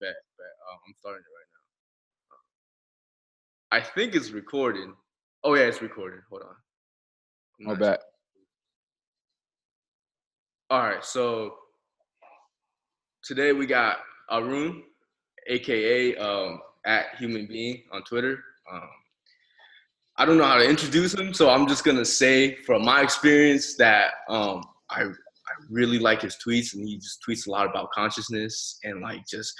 Bet, bet. Um, I'm starting it right now. I think it's recording. Oh yeah, it's recording. Hold on. I'm oh, bet. All right, so today we got Arun, aka um, at Human Being on Twitter. Um, I don't know how to introduce him, so I'm just gonna say from my experience that um, I I really like his tweets, and he just tweets a lot about consciousness and like just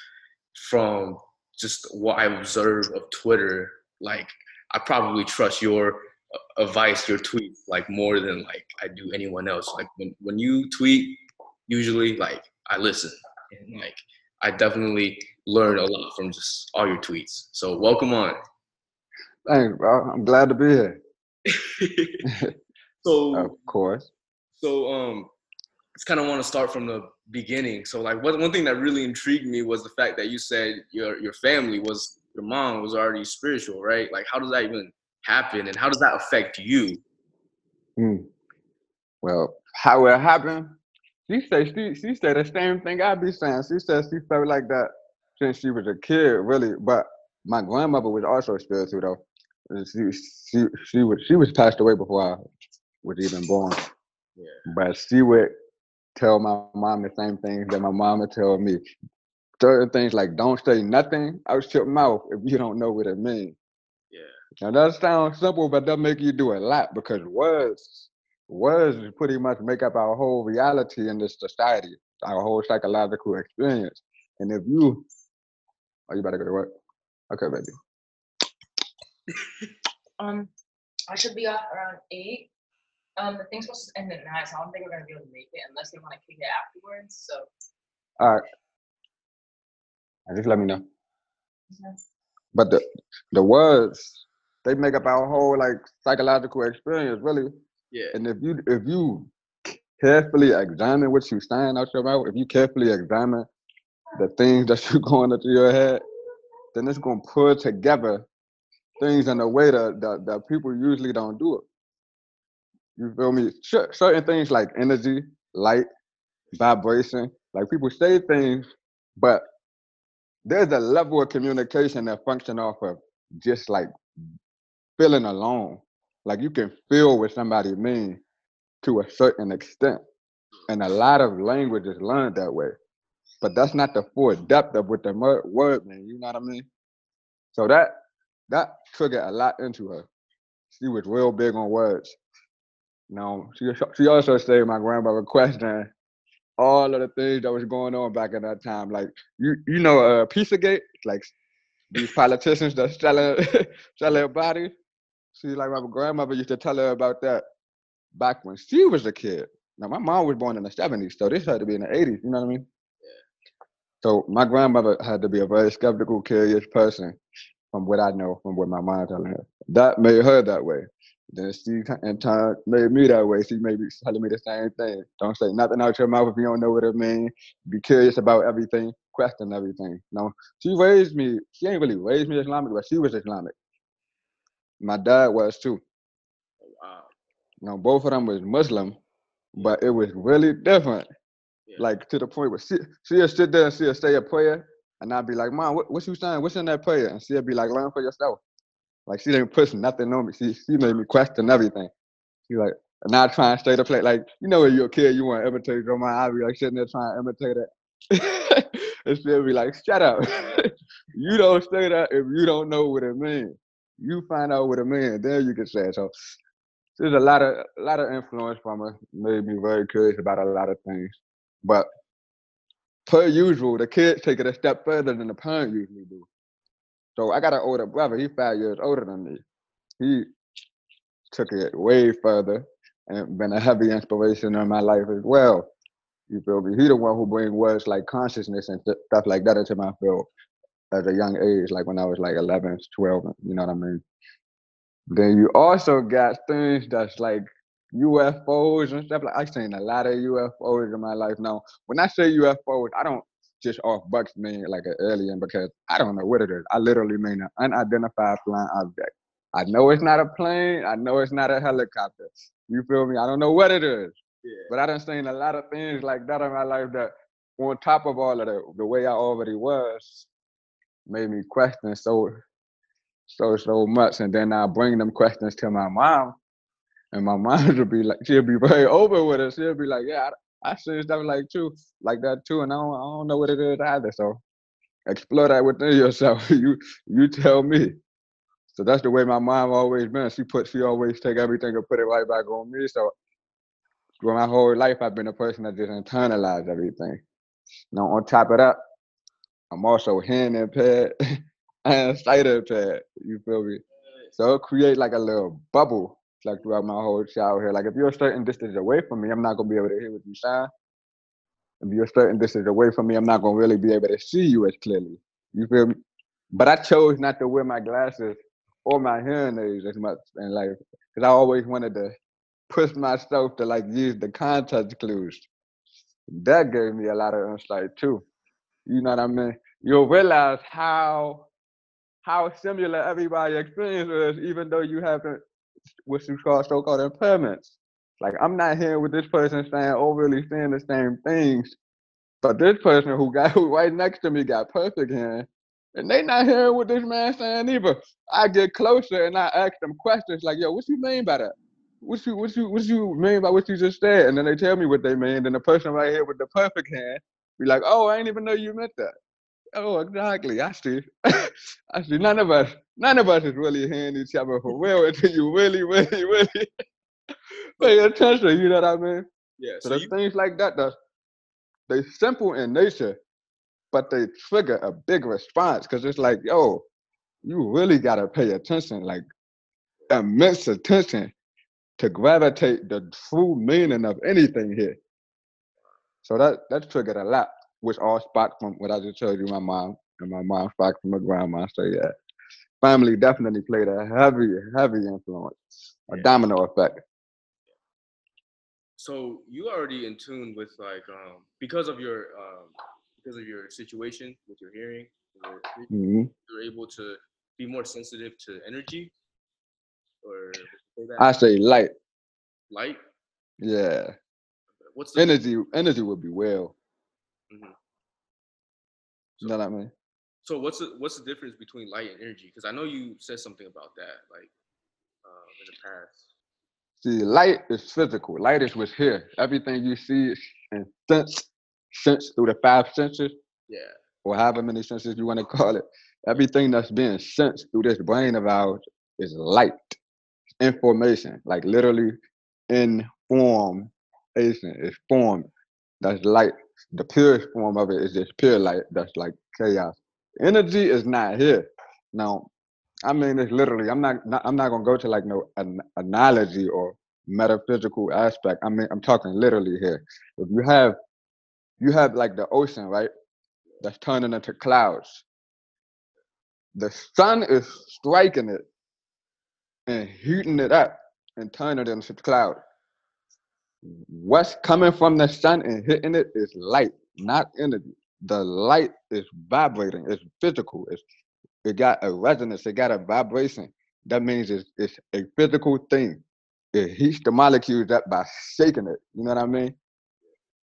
from just what I observe of Twitter, like I probably trust your uh, advice, your tweet, like more than like I do anyone else. Like when when you tweet, usually like I listen and like I definitely learn a lot from just all your tweets. So welcome on. Thanks, bro. I'm glad to be here. so of course. So um just kind of want to start from the beginning. So like one one thing that really intrigued me was the fact that you said your your family was your mom was already spiritual, right? Like how does that even happen and how does that affect you? Hmm. Well, how it happened? She said she she said the same thing I be saying. She said she felt like that since she was a kid, really. But my grandmother was also spiritual though she she she was she was passed away before I was even born. Yeah. But she would tell my mom the same things that my mom would tell me. Certain things like don't say nothing out your mouth if you don't know what it means. Yeah. Now that sounds simple, but that make you do a lot because words words pretty much make up our whole reality in this society, our whole psychological experience. And if you are oh, you to go to work? Okay, baby um, I should be off around eight. Um, the thing's supposed to end at nine, so I don't think we're gonna be able to make it unless they want to kick it afterwards. So. All right. Just let me know. Yes. But the the words they make up our whole like psychological experience, really. Yeah. And if you if you carefully examine what you're saying out your mouth, if you carefully examine the things that you're going into your head, then it's gonna put together things in a way that, that, that people usually don't do it. You feel me? certain things like energy, light, vibration, like people say things, but there's a level of communication that function off of just like feeling alone. Like you can feel what somebody means to a certain extent. And a lot of language is learned that way. But that's not the full depth of what the word means, you know what I mean? So that that triggered a lot into her. She was real big on words. Know, she she also said my grandmother questioned all of the things that was going on back in that time. Like you you know uh Pizzagate, like these politicians that selling selling their bodies. She like my grandmother used to tell her about that back when she was a kid. Now my mom was born in the 70s, so this had to be in the 80s, you know what I mean? Yeah. So my grandmother had to be a very skeptical, curious person from what I know, from what my mom telling her. That made her that way. Then she in turn made me that way. She made me telling me the same thing. Don't say nothing out your mouth if you don't know what it means. Be curious about everything. Question everything. Know, she raised me. She ain't really raised me Islamic, but she was Islamic. My dad was too. Oh, wow. You know, both of them was Muslim, but it was really different. Yeah. Like to the point where she she'll sit there and she'll say a prayer and I'd be like, Mom, what, what you saying? What's in that prayer? And she'll be like, learn for yourself. Like she didn't push nothing on me. She she made me question everything. She like, and I try and stay to play. Like, you know when you're a kid, you want to imitate your mom. I'd be like sitting there trying to imitate it. and she'd be like, shut up. you don't say that if you don't know what it means. You find out what it means, then you can say it. So there's a lot of a lot of influence from her. Made me very curious about a lot of things. But per usual, the kids take it a step further than the parent usually do. So I got an older brother. He's five years older than me. He took it way further and been a heavy inspiration in my life as well. You feel me? He the one who bring words like consciousness and stuff like that into my field at a young age, like when I was like 11, 12, you know what I mean? Then you also got things that's like UFOs and stuff. Like I've seen a lot of UFOs in my life. Now, when I say UFOs, I don't just off bucks mean like an alien because I don't know what it is. I literally mean an unidentified flying object. I know it's not a plane. I know it's not a helicopter. You feel me? I don't know what it is. Yeah. But I done seen a lot of things like that in my life that on top of all of the the way I already was, made me question so so so much. And then I bring them questions to my mom, and my mom would be like, she'll be very open with it. She'll be like, yeah, I, see stuff like too, like that too, and I don't, I don't know what it is either. So explore that within yourself. you you tell me. So that's the way my mom always been. She put she always take everything and put it right back on me. So for my whole life I've been a person that just internalized everything. Now on top of that, I'm also hand impaired and sight impaired. You feel me? So create like a little bubble like throughout my whole childhood. Like if you're a certain distance away from me, I'm not gonna be able to hear what you saying. If you're a certain distance away from me, I'm not gonna really be able to see you as clearly. You feel me? But I chose not to wear my glasses or my hearing aids as much in life because I always wanted to push myself to like use the context clues. That gave me a lot of insight too. You know what I mean? You'll realize how how similar everybody experience is, even though you haven't you call so-called impairments. Like I'm not hearing what this person saying oh, overly saying the same things, but this person who got who right next to me got perfect hearing, and they not hearing what this man saying either. I get closer and I ask them questions like, "Yo, what you mean by that? What you what you what you mean by what you just said?" And then they tell me what they mean. Then the person right here with the perfect hand be like, "Oh, I didn't even know you meant that." Oh, exactly. I see. I see. None of us, none of us is really hearing each other for real until you really, really, really pay attention. You know what I mean? Yeah. So, So, there's you, things like that that they simple in nature, but they trigger a big response because it's like, yo, you really gotta pay attention, like immense attention to gravitate the true meaning of anything here. So that that triggered a lot, which all sparked from what I just told you, my mom and my mom sparked from my grandma. So yeah, family definitely played a heavy, heavy influence, a Yeah. domino effect. so you already in tune with like um because of your um because of your situation with your hearing, you're, hmm you're able to be more sensitive to energy, or say that I say light, light. yeah. What's the Energy, energy would be well. Mhm. You know what I mean? So what's the what's the difference between light and energy? Because I know you said something about that, like um, in the past. See, light is physical. Light is what's here. Everything you see and sense, sense through the five senses, Yeah. or however many senses you want to call it. Everything that's being sensed through this brain of ours is light, information, like literally inform, is form. That's light. The purest form of it is just pure light. That's like chaos. Energy is not here. Now, I mean, it's literally. I'm not. not I'm not gonna go to like no an, analogy or metaphysical aspect. I mean, I'm talking literally here. If you have, you have like the ocean, right? That's turning into clouds. The sun is striking it and heating it up and turning it into cloud. What's coming from the sun and hitting it is light, not energy. The light is vibrating. It's physical. It's it got a resonance. It got a vibration. That means it's it's a physical thing. It heats the molecules up by shaking it. You know what I mean?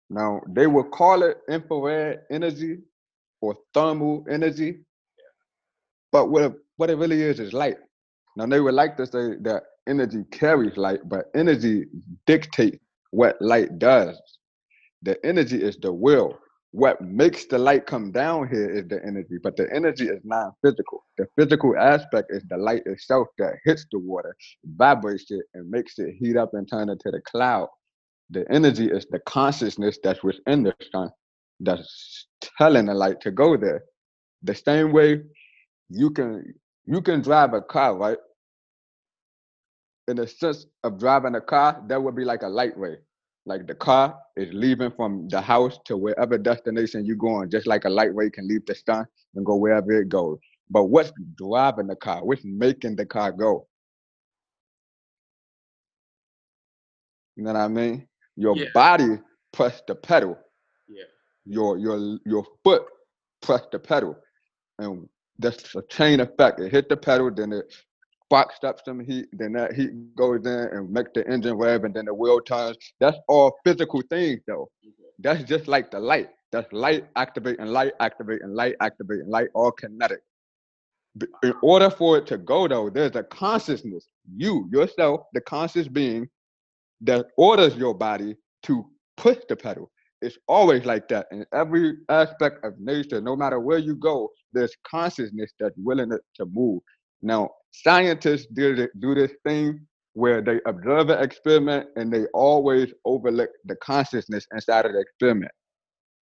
Now they will call it infrared energy or thermal energy, but what what it really is is light. Now they would like to say that energy carries light, but energy dictates what light does. The energy is the will. What makes the light come down here is the energy, but the energy is non-physical. The physical aspect is the light itself that hits the water, vibrates it, and makes it heat up and turn into the cloud. The energy is the consciousness that's within the sun that's telling the light to go there. The same way you can you can drive a car, right? In the sense of driving a car, that would be like a light ray. Like the car is leaving from the house to wherever destination you're going, just like a light ray can leave the sun and go wherever it goes. But what's driving the car? What's making the car go? You know what I mean? Your Yeah. body press the pedal. Yeah. Your your your foot press the pedal, and that's a chain effect. It hit the pedal, then it sparks up some heat, then that heat goes in and make the engine rev, and then the wheel turns. That's all physical things, though. Mm-hmm. That's just like the light. That's light activating, light activating, light activating, light all kinetic. In order for it to go though, there's a consciousness, you yourself, the conscious being that orders your body to push the pedal. It's always like that in every aspect of nature. No matter where you go, there's consciousness that's willing to move. Now, scientists do this thing where they observe an experiment and they always overlook the consciousness inside of the experiment.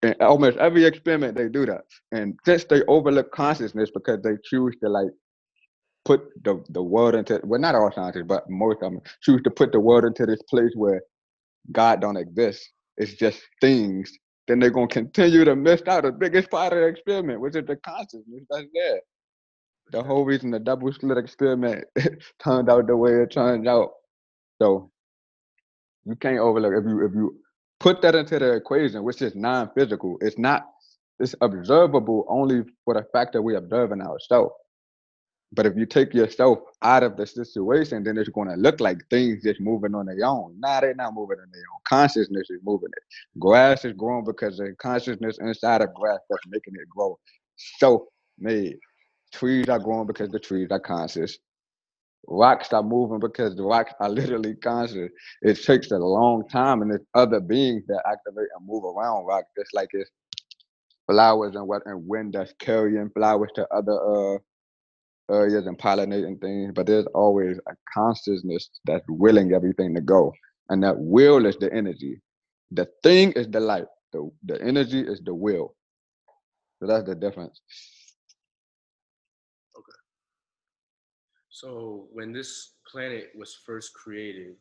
And almost every experiment, they do that. And since they overlook consciousness because they choose to like put the, the world into well not all scientists, but most of them choose to put the world into this place where God don't exist. It's just things. Then they're gonna continue to miss out the biggest part of the experiment, which is the consciousness that's there. The whole reason the double slit experiment turned out the way it turned out. So you can't overlook if you if you put that into the equation, which is non-physical. It's not. It's observable only for the fact that we're observing ourselves. But if you take yourself out of the situation, then it's going to look like things just moving on their own. Nah, they're not moving on their own. Consciousness is moving it. Grass is growing because the consciousness inside of grass that's making it grow. So made. Trees are growing because the trees are conscious. Rocks are moving because the rocks are literally conscious. It takes a long time, and there's other beings that activate and move around rocks, just like it's flowers and what and wind that's carrying flowers to other uh areas and pollinating things, but there's always a consciousness that's willing everything to go. And that will is the energy. The thing is the light. The the energy is the will. So that's the difference. Okay. So when this planet was first created,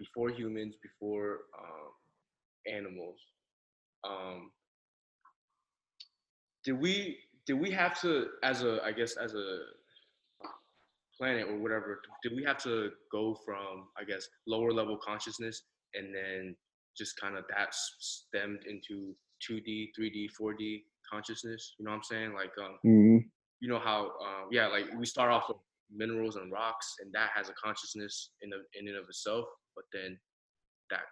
before humans, before um, animals, um, did we did we have to as a i guess as a planet or whatever did we have to go from i guess lower level consciousness and then just kind of that stemmed into 2d 3d 4d consciousness you know what i'm saying like um mm-hmm. you know how um yeah like we start off with minerals and rocks and that has a consciousness in in and of itself but then that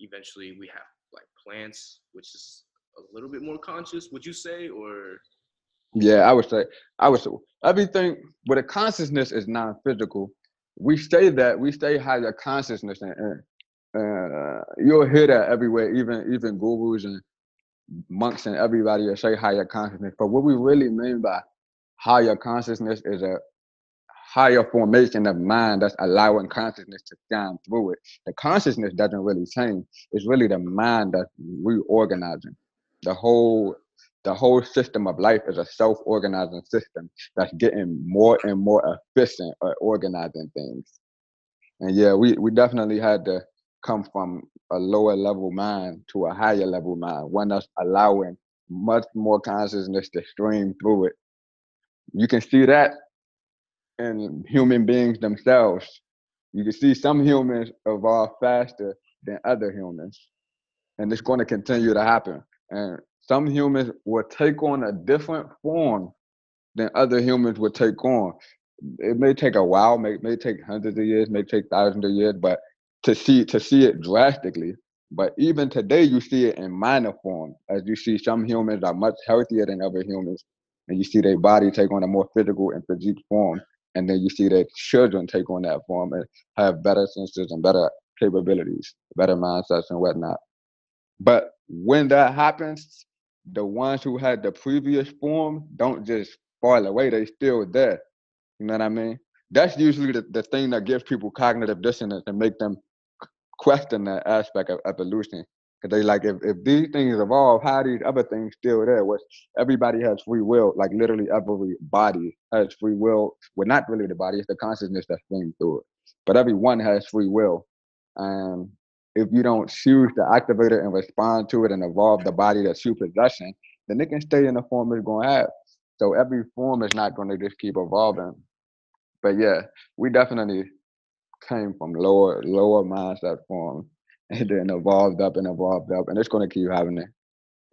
eventually we have like plants which is a little bit more conscious would you say or yeah, I would say I would say everything but a consciousness is non-physical. We say that we say higher consciousness, and, and uh, you'll hear that everywhere. Even even gurus and monks and everybody will say higher consciousness. But what we really mean by higher consciousness is a higher formation of mind that's allowing consciousness to shine through it. The consciousness doesn't really change. It's really the mind that's reorganizing. The whole the whole system of life is a self-organizing system that's getting more and more efficient at organizing things. And yeah, we, we definitely had to come from a lower level mind to a higher level mind, one that's allowing much more consciousness to stream through it. You can see that in human beings themselves. You can see some humans evolve faster than other humans. And it's going to continue to happen. And some humans will take on a different form than other humans would take on. It may take a while, may may take hundreds of years, may take thousands of years, but to see to see it drastically. But even today, you see it in minor form, as you see some humans are much healthier than other humans, and you see their body take on a more physical and physique form, and then you see their children take on that form and have better senses and better capabilities, better mindsets and whatnot. But when that happens, the ones who had the previous form don't just fall away, they still there. You know what I mean? That's usually the, the thing that gives people cognitive dissonance and make them question that aspect of evolution. Cause they like if, if these things evolve, how these other things still there? Which everybody has free will, like literally every body has free will. Well, not really the body, it's the consciousness that's flowing through it. But everyone has free will. And if you don't choose to activate it and respond to it and evolve the body that's you possessing, then it can stay in the form it's going to have. So every form is not going to just keep evolving. But yeah, we definitely came from lower lower mindset form and then evolved up and evolved up, and it's going to keep having it.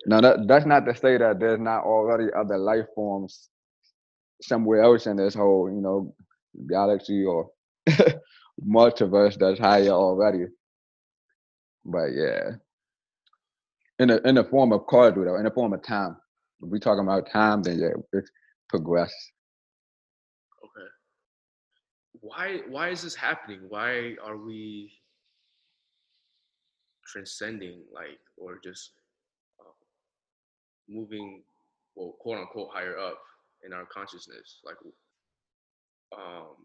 Now that that's not to say that there's not already other life forms somewhere else in this whole you know galaxy or multiverse that's higher already. But yeah. in a in the form of cardio though, in the form of time. If we talking about time, then yeah, it's progress. Okay. Why why is this happening? Why are we transcending like or just uh, moving well quote unquote higher up in our consciousness like um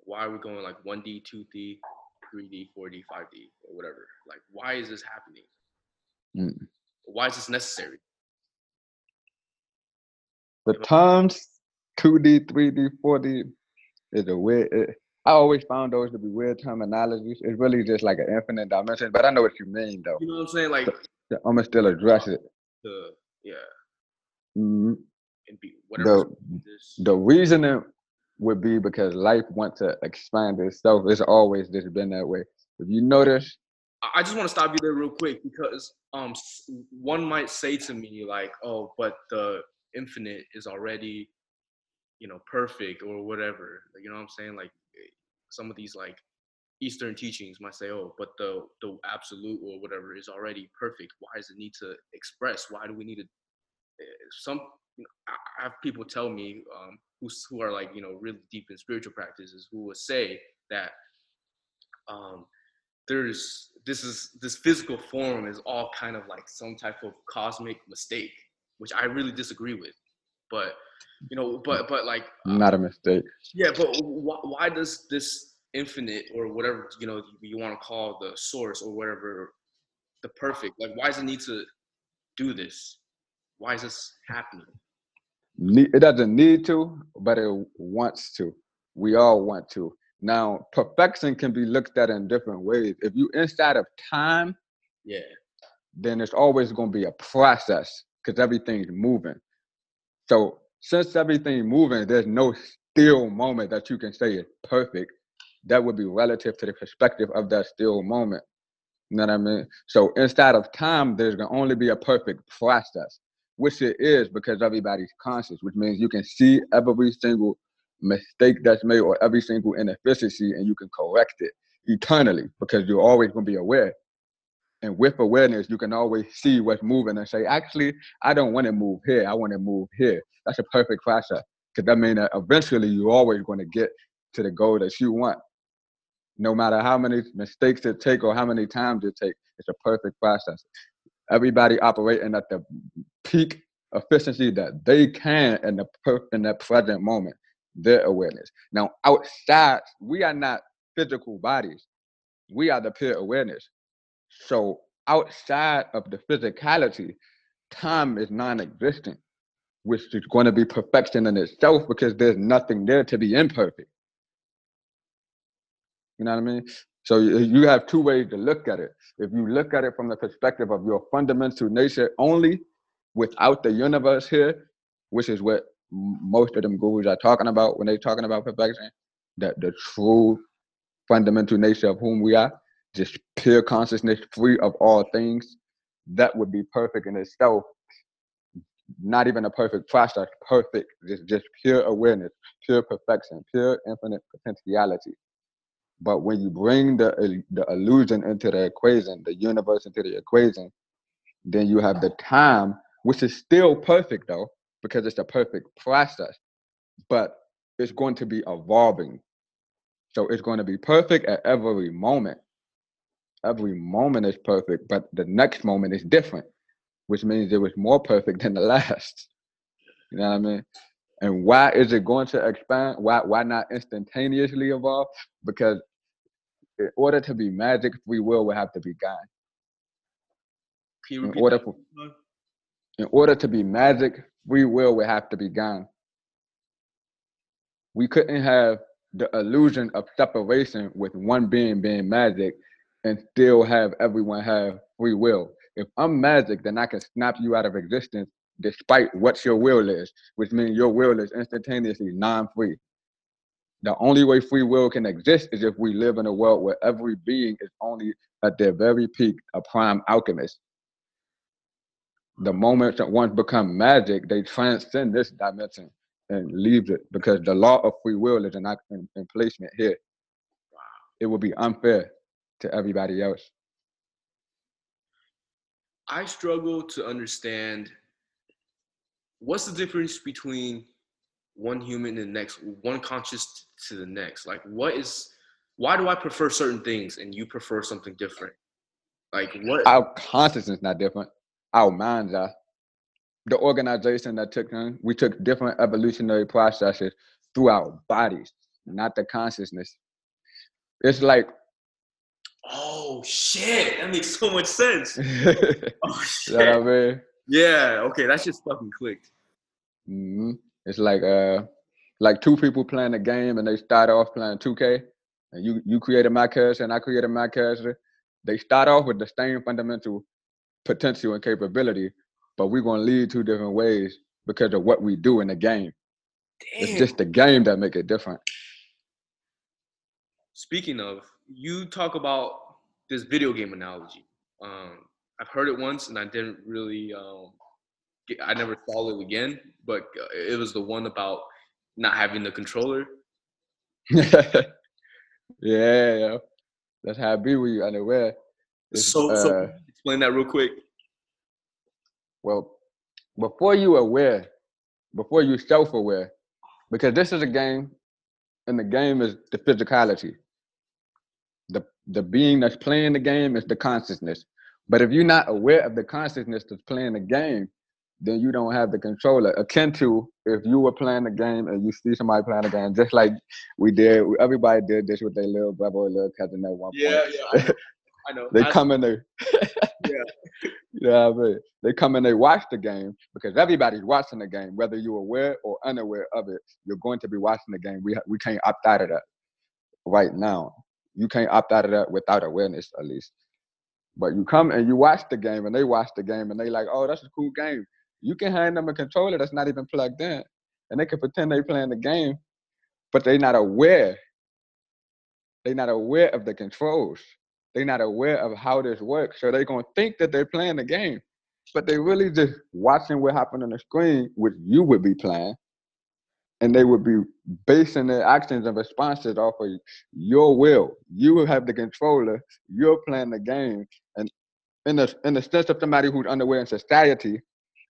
why are we going like 1d 2d 3d 4d 5d or whatever like why is this happening Mm. why is this necessary The terms 2D, 3D, 4D is a weird. I always found those to be weird terminologies. It's really just like an infinite dimension, but I know what you mean though. you know what i'm saying like I'm gonna still address it. the yeah Mhm. and be whatever The the reasoning would be because life wants to expand itself. It's always just been that way. If you notice, I- just want to stop you there real quick because um one might say to me like, oh, but the infinite is already, you know, perfect or whatever. Like, You know what I'm saying? Like some of these like Eastern teachings might say, oh, but the the absolute or whatever is already perfect. Why does it need to express? Why do we need to? eh, Some you know, I have people tell me um, who who are like you know really deep in spiritual practices who will say that um, there's this is this physical form is all kind of like some type of cosmic mistake which i really disagree with but you know but but like uh, not a mistake. yeah but why, why does this infinite or whatever you know you want to call the source or whatever the perfect like why does it need to do this why is this happening It doesn't need to, but it wants to. We all want to. Now, perfection can be looked at in different ways. If you inside of time, yeah then it's always going to be a process because everything's moving. So since everything's moving, there's no still moment that you can say is perfect. That would be relative to the perspective of that still moment. You know what I mean? So inside of time, there's gonna only be a perfect process, which it is because everybody's conscious, which means you can see every single mistake that's made or every single inefficiency and you can correct it eternally because you're always gonna be aware. And with awareness, you can always see what's moving and say, actually, I don't want to move here. I want to move here. That's a perfect process. Because that means that eventually you're always going to get to the goal that you want. No matter how many mistakes it take or how many times it take, it's a perfect process. Everybody operating at the peak efficiency that they can in the per- in that present moment, their awareness. Now, outside, we are not physical bodies. We are the pure awareness. So outside of the physicality, time is non-existent, which is going to be perfection in itself because there's nothing there to be imperfect. You know what I mean? So you have two ways to look at it. If you look at it from the perspective of your fundamental nature only, without the universe here, which is what most of them gurus are talking about when they're talking about perfection, that the true fundamental nature of whom we are, just pure consciousness, free of all things, that would be perfect in itself. Not even a perfect process, perfect, just just pure awareness, pure perfection, pure infinite potentiality. But when you bring the the illusion into the equation, the universe into the equation, then you have the time, which is still perfect though, because it's a perfect process, but it's going to be evolving. So it's going to be perfect at every moment. Every moment is perfect, but the next moment is different, which means it was more perfect than the last. You know what I mean? And why is it going to expand? Why why not instantaneously evolve? Because in order to be magic, free will would have to be gone. In order for in order to be magic, free will would have to be gone. We couldn't have the illusion of separation with one being being magic and still have everyone have free will. If I'm magic, then I can snap you out of existence despite what your will is, which means your will is instantaneously non-free. The only way free will can exist is if we live in a world where every being is only at their very peak a prime alchemist. The moment that once become magic, they transcend this dimension and leave it because the law of free will is in, in, in placement here. It would be unfair to everybody else. I struggle to understand what's the difference between one human and the next, one conscious to the next. Like, what is? Why do I prefer certain things and you prefer something different? Like, what? Our consciousness not different. Our minds are. The organization that took them, we took different evolutionary processes through our bodies, not the consciousness. It's like Oh shit, that makes so much sense. Oh shit. know what I mean? Yeah, okay, that just fucking clicked. hmm It's like uh, like two people playing a game and they start off playing 2K, and you you created my character and I created my character. They start off with the same fundamental potential and capability, but we're gonna lead two different ways because of what we do in the game. It's just the game that make it different. Speaking of, you talk about this video game analogy. Um, I've heard it once and I didn't really, um, get, I never followed it again, but uh, it was the one about not having the controller. yeah, yeah, that's how it be with you unaware. It's, So, so uh, explain that real quick. Well, before you aware, before you self-aware, because this is a game, and the game is the physicality. The being that's playing the game is the consciousness. But if you're not aware of the consciousness that's playing the game, then you don't have the controller. Akin to if you were playing the game and you see somebody playing the game, just like we did, everybody did this with their little brother or little cousin at one point. Yeah, yeah, I know. They I- come in there. Yeah. Know what I mean? They come and they watch the game because everybody's watching the game, whether you're aware or unaware of it. You're going to be watching the game. We we can't opt out of that right now. You can't opt out of that without awareness, at least. But you come and you watch the game, and they watch the game, and they like, oh, that's a cool game. You can hand them a controller that's not even plugged in, and they can pretend they're playing the game, but they're not aware. They're not aware of the controls. They're not aware of how this works. So they're gonna think that they're playing the game. But they really just watching what happened on the screen, which you would be playing. And they would be basing their actions and responses off of your will. You will have the controller, you're playing the game. And in the in the sense of somebody who's unaware in society,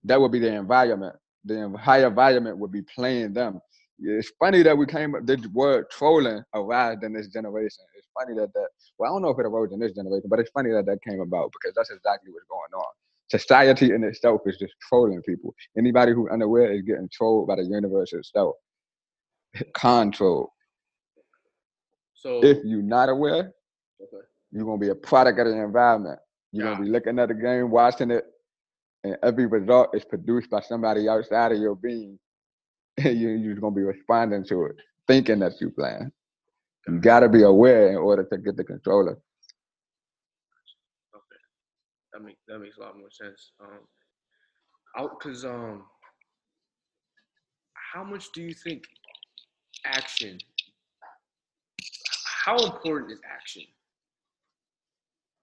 that would be the environment. The entire environment would be playing them. It's funny that we came up this word trolling arrived in this generation. It's funny that that well, I don't know if it arose in this generation, but it's funny that that came about because that's exactly what's going on. Society in itself is just trolling people. Anybody who's unaware is getting trolled by the universe itself. Control. So, If you're not aware, okay. you're gonna be a product of the environment. You're Yeah. gonna be looking at the game, watching it, and every result is produced by somebody outside of your being. And you, you're gonna be responding to it, thinking that you're playing. You gotta be aware in order to get the controller. That makes that makes a lot more sense. Um, out because um, how much do you think action? How important is action?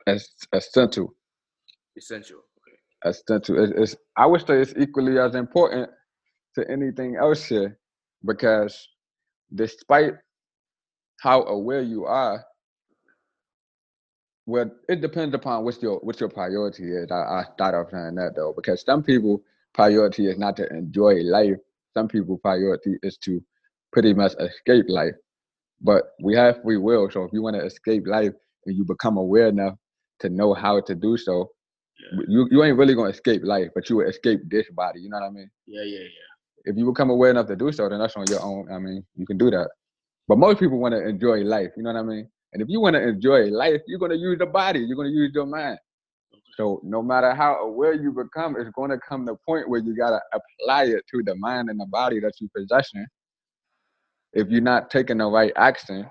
It's essential. Essential. Okay. essential. It's, it's I would say it's equally as important to anything else here, because despite how aware you are, well, it depends upon what's your what your priority is. I, I start off saying that though, because some people priority is not to enjoy life. Some people priority is to pretty much escape life. But we have free will, so if you want to escape life and you become aware enough to know how to do so, Yeah. you you ain't really gonna escape life, but you will escape this body. You know what I mean? Yeah. Yeah. Yeah. If you become aware enough to do so, then that's on your own. I mean, you can do that. But most people want to enjoy life. You know what I mean? And if you want to enjoy life, you're gonna use the body. You're gonna use your mind. So no matter how aware you become, it's gonna come to a point where you gotta apply it to the mind and the body that you possessing. If you're not taking the right action,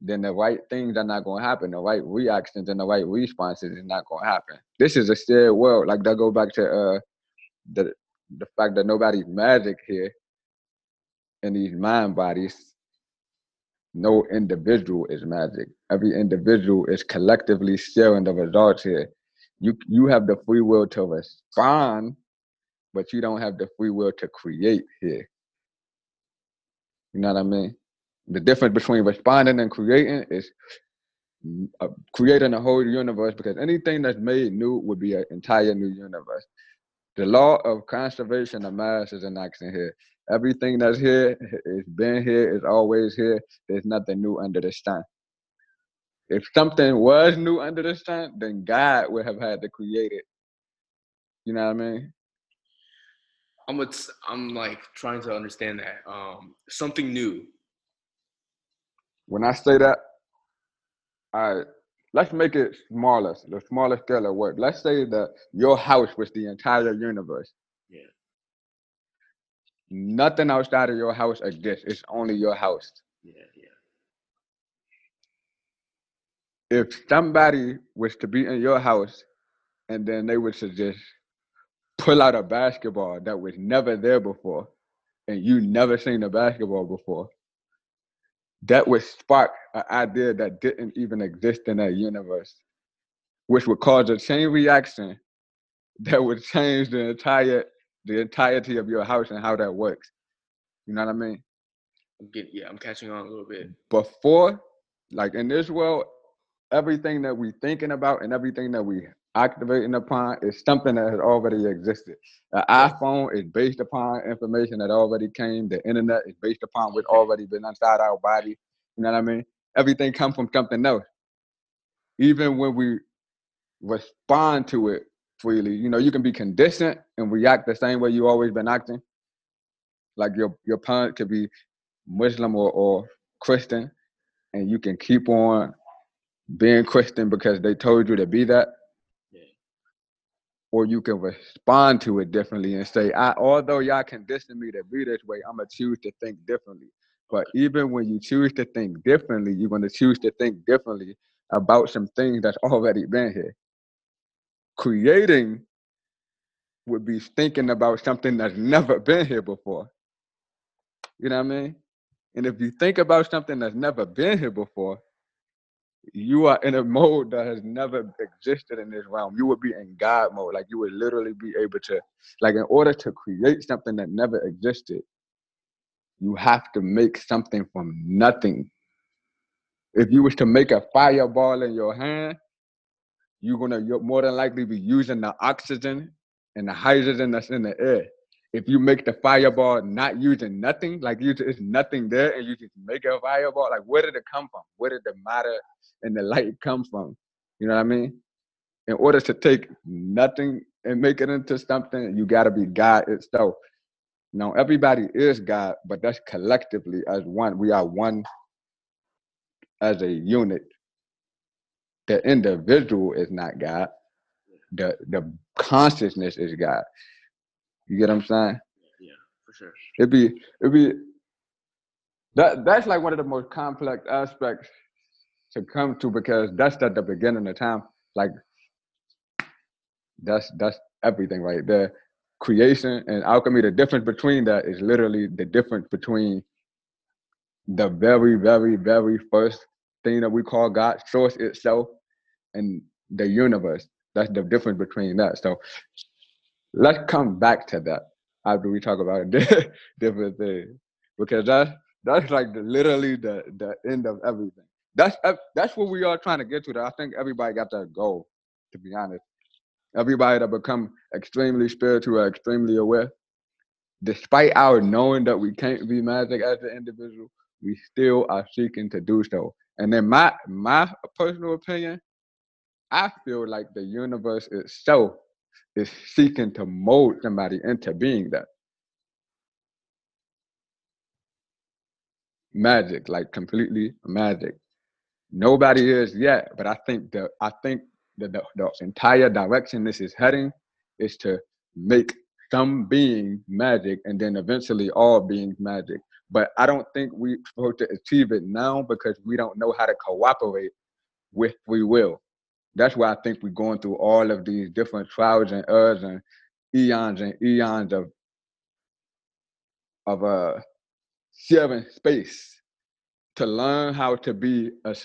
then the right things are not gonna happen. The right reactions and the right responses is not gonna happen. This is a shared world. Like that go back to uh the the fact that nobody's magic here in these mind bodies. No individual is magic. Every individual is collectively sharing the results here. You you have the free will to respond, but you don't have the free will to create here. You know what I mean? The difference between responding and creating is uh, creating a whole universe because anything that's made new would be an entire new universe. The law of conservation of mass is in action here. Everything that's here is been here, is always here. There's nothing new under the sun. If something was new under the sun, then God would have had to create it. You know what I mean? I'm I'm like trying to understand that. Um, something new. When I say that, all right, let's make it smaller, the smaller scale of work. Let's say that your house was the entire universe. Nothing outside of your house exists. It's only your house. Yeah, yeah. If somebody was to be in your house and then they to just pull out a basketball that was never there before and you never seen a basketball before, that would spark an idea that didn't even exist in that universe, which would cause a chain reaction that would change the entire the entirety of your house and how that works. You know what I mean? Yeah, I'm catching on a little bit. Before, like in this world, everything that we thinking about and everything that we activating upon is something that has already existed. The iPhone is based upon information that already came. The internet is based upon what mm-hmm. already been inside our body. You know what I mean? Everything comes from something else. Even when we respond to it freely, you know, you can be conditioned and react the same way you always been acting. Like your your parent could be Muslim or, or Christian, and you can keep on being Christian because they told you to be that or you can respond to it differently and say, I, although y'all condition me to be this way, I'm gonna choose to think differently. But even when you choose to think differently, you're gonna choose to think differently about some things that's already been here. Creating would be thinking about something that's never been here before. You know what I mean? And if you think about something that's never been here before, you are in a mode that has never existed in this realm. You would be in God mode. Like you would literally be able to, like, in order to create something that never existed, you have to make something from nothing. If you was to make a fireball in your hand, you're gonna you're more than likely be using the oxygen and the hydrogen that's in the air. If you make the fireball not using nothing, like you it's nothing there, and you just make a fireball, like where did it come from? Where did the matter and the light come from? You know what I mean? In order to take nothing and make it into something, you gotta be God itself. Now everybody is God, but that's collectively as one. We are one as a unit. The individual is not God. The the consciousness is God. You get what I'm saying? Yeah, for sure. It'd be it'd be that that's like one of the most complex aspects to come to because that's at the beginning of time. Like that's that's everything right there. Creation and alchemy. The difference between that is literally the difference between the very, very, very first thing that we call God, source itself, and the universe. That's the difference between that. So let's come back to that after we talk about different things because that's that's like the, literally the the end of everything. That's that's what we are trying to get to. That I think everybody got that goal. To be honest, everybody that become extremely spiritual, extremely aware, despite our knowing that we can't be magic as an individual, we still are seeking to do so. And in my my personal opinion, I feel like the universe itself is seeking to mold somebody into being that. Magic, like completely magic. Nobody is yet, but I think the I think the, the, the entire direction this is heading is to make some being magic and then eventually all beings magic. But I don't think we're supposed to achieve it now because we don't know how to cooperate with free will. That's why I think we're going through all of these different trials and errors and eons and eons of of uh sharing space to learn how to be a,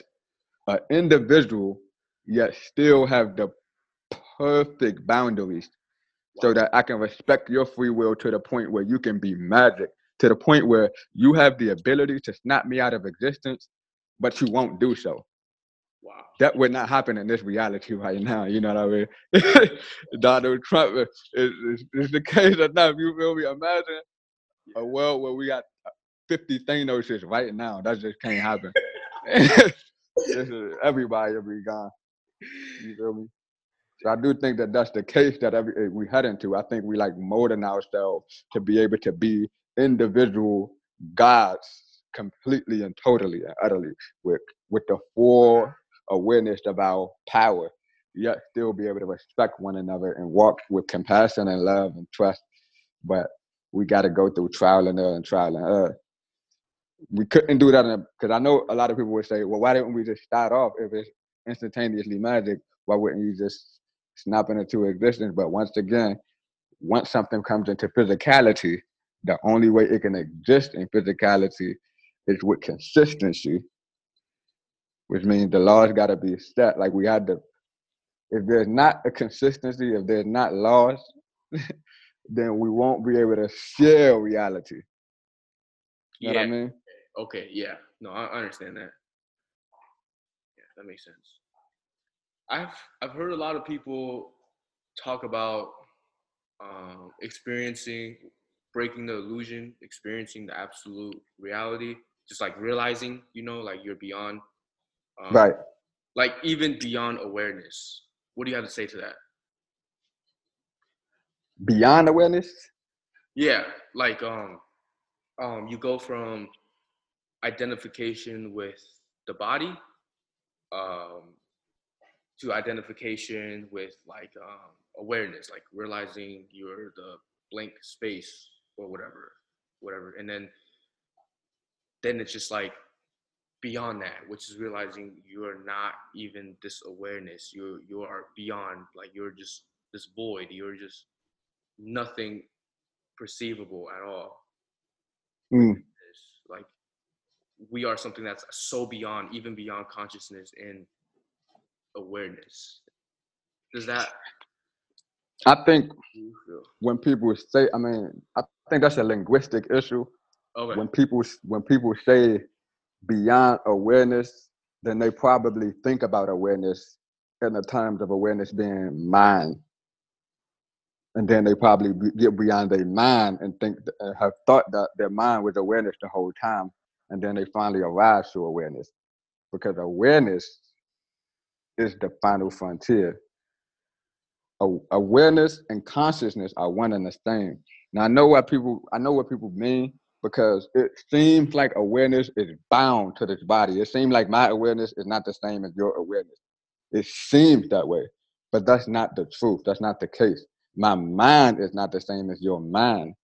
a individual yet still have the perfect boundaries so that I can respect your free will to the point where you can be magic, to the point where you have the ability to snap me out of existence, but you won't do so. Wow. That would not happen in this reality right now. You know what I mean? Donald Trump is, is, is the case of that. You feel me? Imagine a world where we got 50 Thanoses right now. That just can't happen. Everybody will be gone. You feel me? So I do think that that's the case that every, eh, we head into. I think we like molding ourselves to be able to be individual gods completely and totally and utterly with with the full awareness of our power, yet still be able to respect one another and walk with compassion and love and trust. But we got to go through trial and error and trial and error. We couldn't do that because I know a lot of people would say, "Well, why didn't we just start off if it's instantaneously magic? Why wouldn't you just snap it into existence?" But once again, once something comes into physicality, the only way it can exist in physicality is with consistency which means the laws got to be set. Like we had to, if there's not a consistency, if there's not laws, then we won't be able to share reality. You know yeah. what I mean? Okay. Yeah. No, I I understand that. Yeah, that makes sense. I've I've heard a lot of people talk about um, experiencing breaking the illusion, experiencing the absolute reality, just like realizing, you know, like you're beyond, um, Right. like even beyond awareness. What do you have to say to that? Beyond awareness. Yeah, like um, um, you go from identification with the body, um, to identification with like um, awareness, like realizing you're the blank space or whatever, whatever, and then then it's just like beyond that, which is realizing you're not even this awareness. You you are beyond, like you're just this void. You're just nothing perceivable at all. Mm. Like we are something that's so beyond, even beyond consciousness and awareness. Does that I think when people say, I mean, I think that's a linguistic issue. Okay. When people when people say beyond awareness, then they probably think about awareness in the terms of awareness being mind. And then they probably get beyond their mind and think th- have thought that their mind was awareness the whole time, and then they finally arrive to awareness, because awareness is the final frontier. Awareness and consciousness are one and the same. Now I know what people I know what people mean because it seems like awareness is bound to this body. It seems like my awareness is not the same as your awareness. It seems that way, but that's not the truth. That's not the case. My mind is not the same as your mind.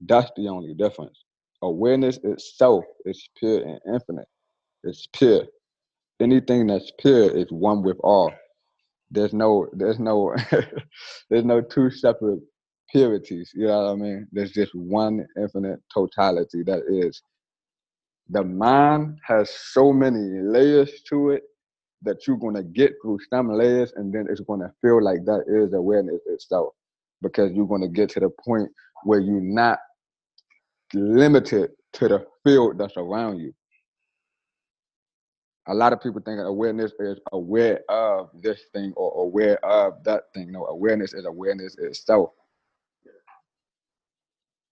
That's the only difference. Awareness itself is pure and infinite. It's pure. Anything that's pure is one with all. There's no, there's no, there's no two separate purities. You know what I mean? There's just one infinite totality that is. The mind has so many layers to it that you're gonna get through some layers, and then it's gonna feel like that is awareness itself, because you're gonna get to the point where you're not limited to the field that's around you. A lot of people think awareness is aware of this thing or aware of that thing. No, awareness is awareness itself.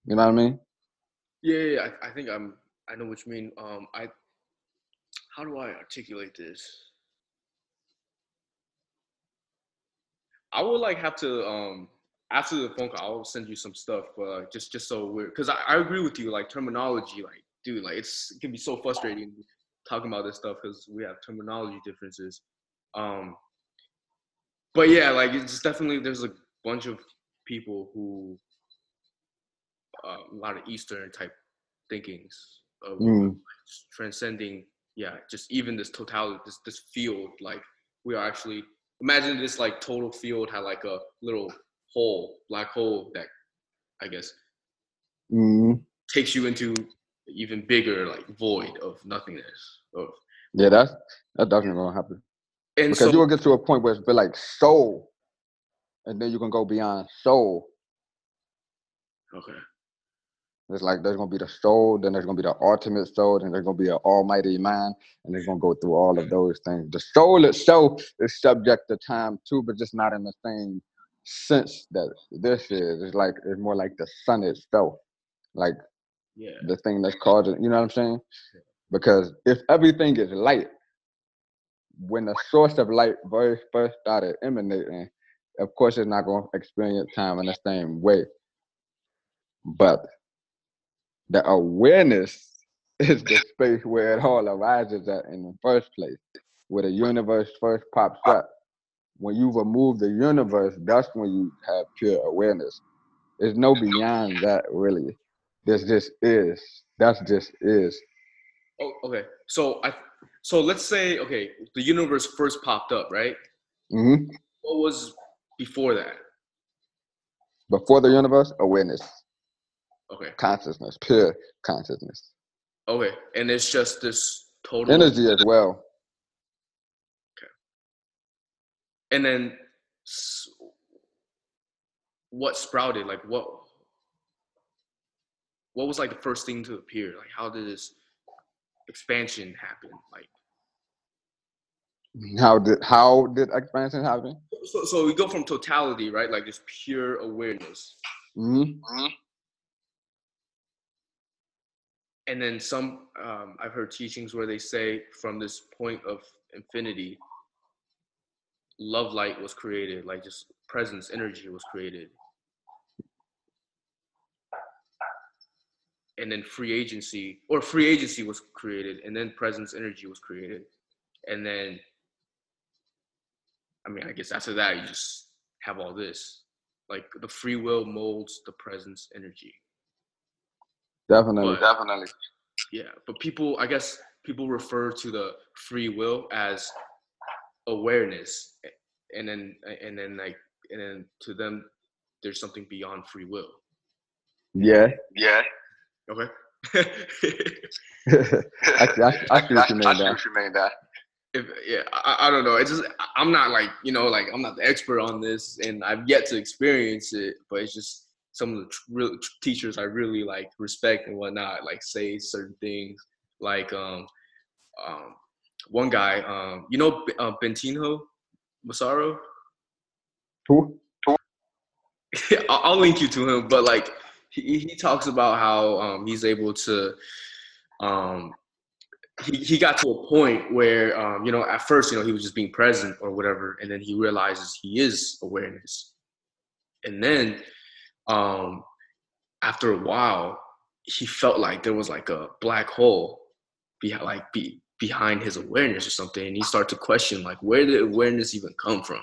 You know what I mean? Yeah, yeah, I, I think I'm. I know what you mean. Um, I. How do I articulate this? I would like have to um after the phone call, I'll send you some stuff, uh, just just so we're because I, I agree with you. Like terminology, like dude, like it's it can be so frustrating talking about this stuff because we have terminology differences. Um, but yeah, like it's definitely there's a bunch of people who uh, a lot of Eastern type thinkings of Mm. transcending, yeah, just even this totality, this this field. Like we are actually imagine this like total field had like a little hole, black hole that I guess Mm. takes you into even bigger like void of nothingness. Of Yeah, that's that definitely gonna happen. and Because so you will get to a point where it's be like soul, and then you can go beyond soul. okay, It's like there's gonna be the soul, then there's gonna be the ultimate soul, then there's gonna be an almighty mind, and it's gonna go through all of those things. The soul itself is subject to time too, but just not in the same sense that this is. It's like it's more like the sun itself, like Yeah. the thing that's causing. You know what I'm saying? Because if everything is light, when the source of light very first started emanating, of course it's not gonna experience time in the same way. But the awareness is the space where it all arises at in the first place, where the universe first pops up. When you remove the universe, that's when you have pure awareness. There's no beyond that really. This just is. That's just is. Oh, okay. So I so let's say okay, the universe first popped up, right? hmm What was before that? Before the universe, awareness, Okay. consciousness, pure consciousness, Okay. And it's just this total energy as well. Okay. And then what sprouted like what what was like the first thing to appear like how did this expansion happen like How did how did expansion happen? so, so we go from totality right like just pure awareness hmm and then some um, i've heard teachings where they say from this point of infinity love light was created like just presence energy was created. And then free agency or free agency was created and then presence energy was created. And then i mean i guess after that you just have all this. Like the free will molds the presence energy Definitely. But- Definitely. yeah but people i guess people refer to the free will as awareness and then and then like and then to them there's something beyond free will Yeah. yeah okay I, I, I see what you mean there. you mean that. if, yeah I, I don't know it's just i'm not like you know like i'm not the expert on this and i've yet to experience it but it's just some of the tr- real tr- teachers i really like respect and whatnot like say certain things like um um one guy um you know uh, Bentinho Massaro Who? I'll I'll link you to him, but like he, he talks about how um, he's able to um, he, he got to a point where um, you know at first you know he was just being present or whatever and then he realizes he is awareness and then um, after a while he felt like there was like a black hole behind like be, behind his awareness or something and he started to question like where did awareness even come from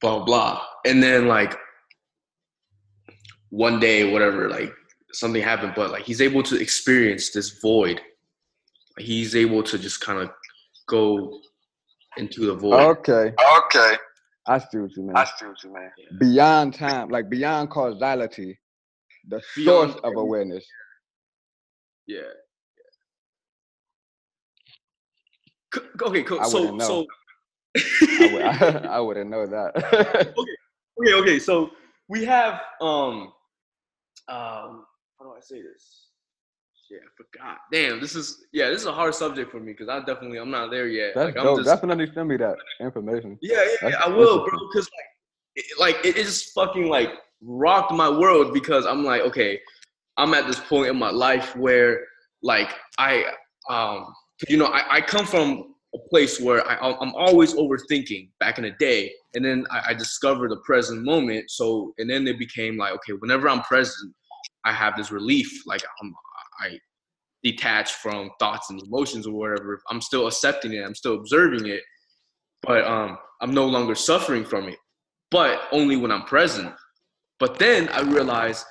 blah blah and then like one day whatever like something happened but like he's able to experience this void Like, he's able to just kind of go into the void Okay. Okay. I see what you mean. I see what you mean. Beyond time, like beyond causality, the Beyond source of awareness. yeah C- okay cool I so wouldn't know. so I, would, I, I wouldn't know that. okay okay so we have um um how do i say this yeah i forgot damn this is yeah this is a hard subject for me because i definitely i'm not there yet That's like i'm dope. just Definitely send me that information. yeah yeah, yeah i will bro because like it, like it, it just fucking like rocked my world because i'm like okay i'm at this point in my life where like i um you know i, I come from a place where I, i'm always overthinking back in the day and then I, I discovered the present moment so and then it became like okay whenever i'm present i have this relief like i'm i detach from thoughts and emotions or whatever. I'm still accepting it i'm still observing it but um i'm no longer suffering from it but only when i'm present. But then i realize,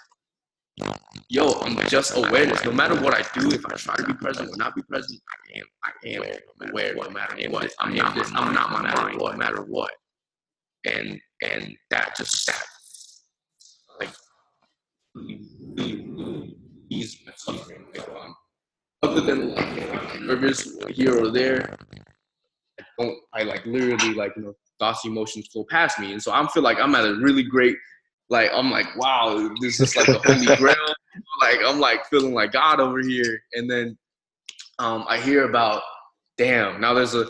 yo i'm just awareness. No matter what i do if i try to be present or not be present i am i am aware no matter what i'm not this i'm not my mind no matter what. And and that just that like ease my suffering like, other than like you know, I'm nervous here or there I don't I like literally like you know thoughts and emotions flow past me. And so I feel like I'm at a really great like I'm like wow this is like the holy grail. Like I'm like feeling like God over here, and then um, I hear about, damn, now there's a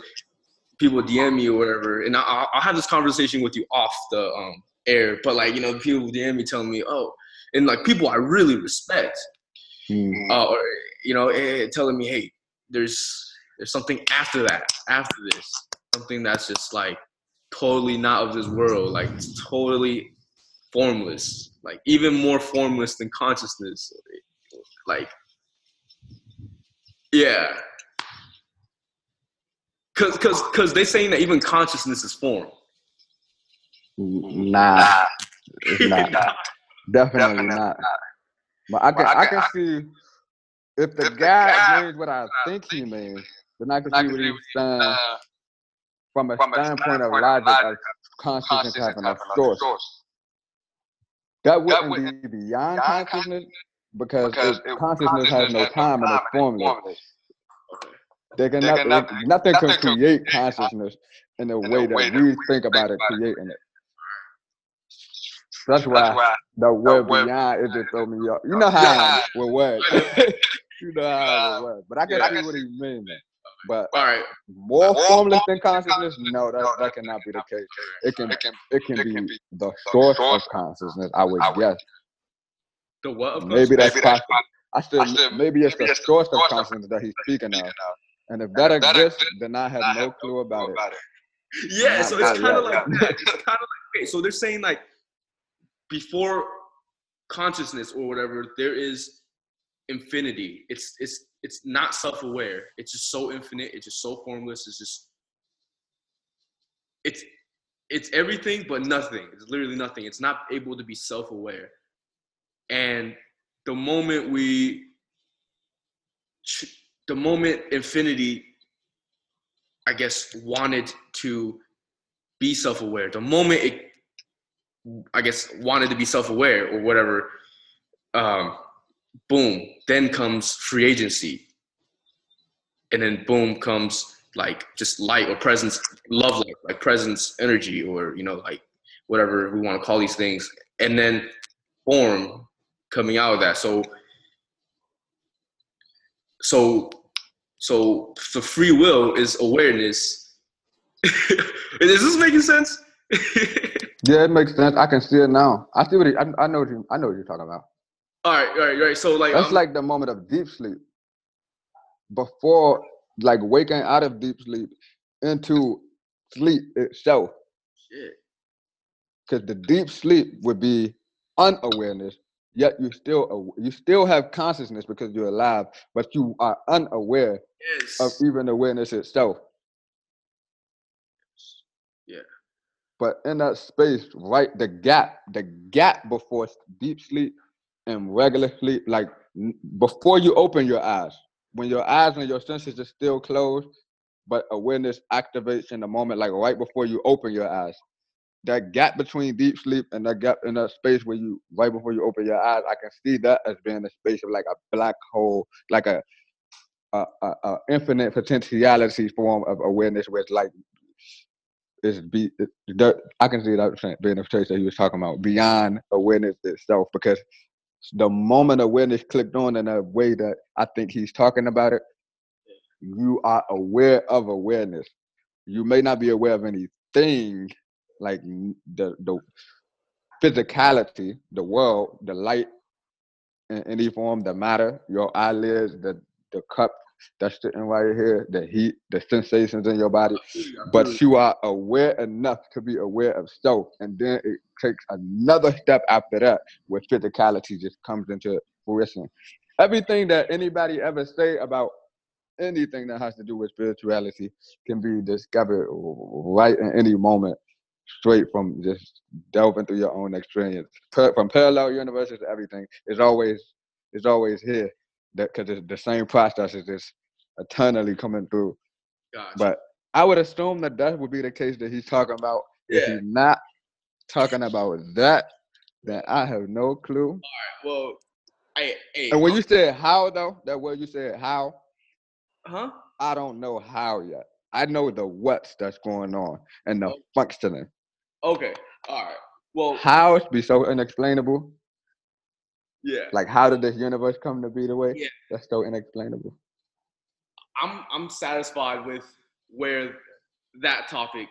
people DM me or whatever, and I'll, I'll have this conversation with you off the um, air, but like you know, people DM me telling me, oh, and like people I really respect, Mm. uh, or you know, eh, telling me, hey, there's there's something after that, after this, something that's just like totally not of this world, like it's totally formless, like even more formless than consciousness, like yeah. Cause, cause, cause they saying that even consciousness is form. Nah, it's not. Definitely, not. But I can, I can see if the guy means what I think he means, then I can see what he's saying from a standpoint of logic of consciousness having a source. That wouldn't be beyond consciousness because if consciousness has no time and it's formless. They can They not, can nothing can nothing can create consciousness in the way that that we think about it. creating it. That's That's why why the word word beyond it just throw me off. You know how I am with words. You know how I am with. But I can Yeah. see what he means. But All right, more More formless than formless consciousness, consciousness, no, that, no, that that cannot be the case. It can it can it can be be the source of consciousness, I would I would guess. the what? Of Maybe that's maybe that's possible. I said I said maybe it's maybe the the source of consciousness that he's speaking of. And if that that exists, exists, then I have I no have clue about it. about it. Yeah, so it's kind of like that. It's kind of like okay. So they're saying like before consciousness or whatever, there is infinity. It's it's it's not self-aware. It's just so infinite. It's just so formless. It's just it's it's everything but nothing. It's literally nothing. It's not able to be self-aware. And the moment we the moment infinity I guess wanted to be self-aware. The moment it, I guess, wanted to be self-aware or whatever, um, boom, then comes free agency, and then boom comes like just light or presence, love light, like presence, energy, or you know, like whatever we want to call these things, and then form coming out of that. So, so, so the free will is awareness. is this making sense? Yeah, it makes sense. I can see it now. I see what he, I, I know what you I know what you're talking about. all right, all right, all right. So like, That's um, like the moment of deep sleep. Before like waking out of deep sleep into sleep itself. shit. Because the deep sleep would be unawareness, yet you still you still have consciousness because you're alive, but you are unaware of yes, even awareness itself. Yeah. But in that space, right, the gap, the gap before deep sleep and regular sleep, like before you open your eyes, when your eyes and your senses are still closed, but awareness activates in the moment, like right before you open your eyes. That gap between deep sleep and that gap in that space where you right before you open your eyes, I can see that as being a space of like a black hole, like a a, a, a infinite potentiality form of awareness where it's like it's be I can see that being a place that he was talking about beyond awareness itself because the moment awareness clicked on in a way that I think he's talking about it, you are aware of awareness. You may not be aware of anything like the the physicality, the world, the light in any form, the matter, your eyelids, the the cup that's sitting right here, the heat, the sensations in your body. But you are aware enough to be aware of self, and then it takes another step after that, where physicality just comes into fruition. Everything that anybody ever say about anything that has to do with spirituality can be discovered right in any moment, straight from just delving through your own experience. Per, from parallel universes everything, is always is always here. That because it's the same process is just eternally coming through. Gotcha. But I would assume that that would be the case that he's talking about. If he's not talking about that, then I have no clue. well, I, hey, And when you said how though, that word you said how, huh? I don't know how yet. I know the what's that's going on and the oh. functioning. Okay, all right. Well, How it be so unexplainable. Yeah. Like, how did this universe come to be the way? Yeah. That's so inexplainable. I'm I'm satisfied with where that topic,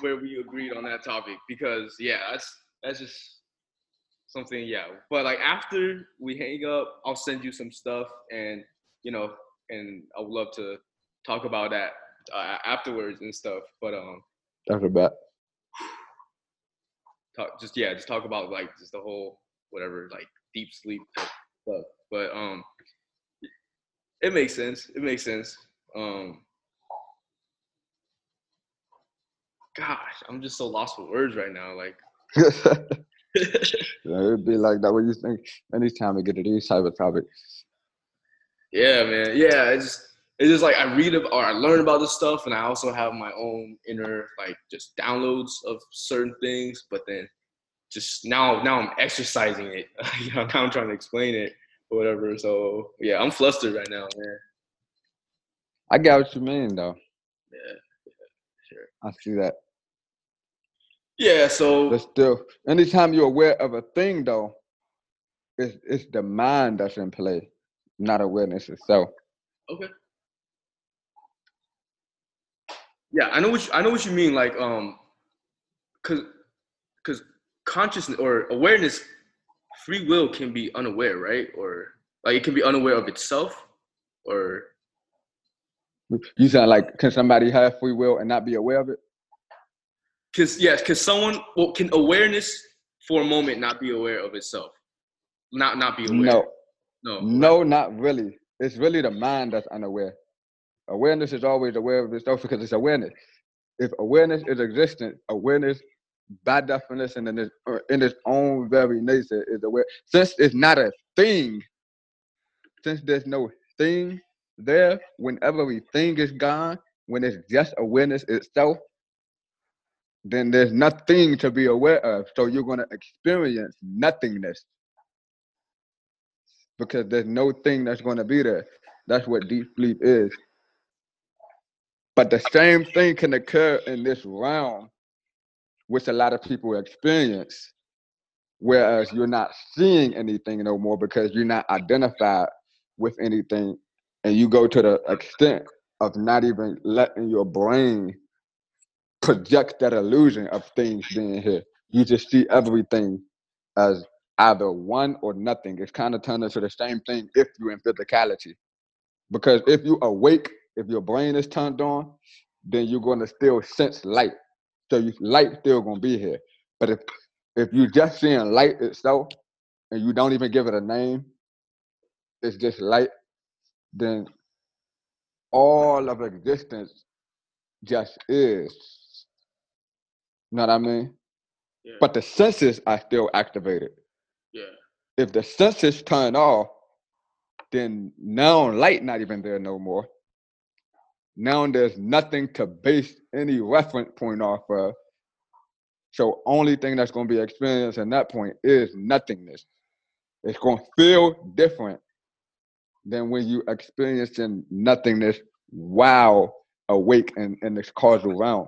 where we agreed on that topic, because yeah, that's that's just something. Yeah, but like after we hang up, I'll send you some stuff, and you know, and I would love to talk about that uh, afterwards and stuff. But um, That's a bet. talk just yeah, just talk about like just the whole whatever like deep sleep stuff. But um, it makes sense. It makes sense. Um, gosh, I'm just so lost for words right now. Like, It'd be like that when you think anytime we get to these type of topics. yeah, man, yeah. It's just it's just like I read about or I learn about this stuff, and I also have my own inner like just downloads of certain things. But then just now now I'm exercising it. you know, now I'm trying to explain it or whatever. So yeah, I'm flustered right now, man. I got what you mean though. Yeah, sure. I see that. Yeah, so But still, anytime you're aware of a thing though, it's it's the mind that's in play, not awareness itself. Okay. Yeah, I know what you, I know what you mean. Like, um, cause, cause consciousness or awareness, free will can be unaware, right? Or like it can be unaware of itself, or You sound like can somebody have free will and not be aware of it? cause yes, cause someone well, can awareness for a moment not be aware of itself, not not be aware. No, no, no, not really. It's really the mind that's unaware. Awareness is always aware of itself because it's awareness. If awareness is existent, awareness by definition in its, or uh, in its own very nature is aware. Since it's not a thing, since there's no thing there, when everything is gone, when it's just awareness itself, then there's nothing to be aware of. So you're going to experience nothingness because there's no thing that's going to be there. That's what deep sleep is. But the same thing can occur in this realm, which a lot of people experience, whereas you're not seeing anything no more because you're not identified with anything, and you go to the extent of not even letting your brain project that illusion of things being here. You just see everything as either one or nothing. It's kind of turned into the same thing if you're in physicality. Because if you awake, if your brain is turned on, then you're going to still sense light. So you, light still to be here. But if if you just seeing light itself and you don't even give it a name, it's just light, then all of existence just is. You Know what I mean? Yeah. But the senses are still activated. yeah, If the senses turn off, then now light not even there no more. Now there's nothing to base any reference point off of. So only thing that's going to be experienced in that point is nothingness. It's going to feel different than when you experiencing nothingness while awake in, in this causal realm.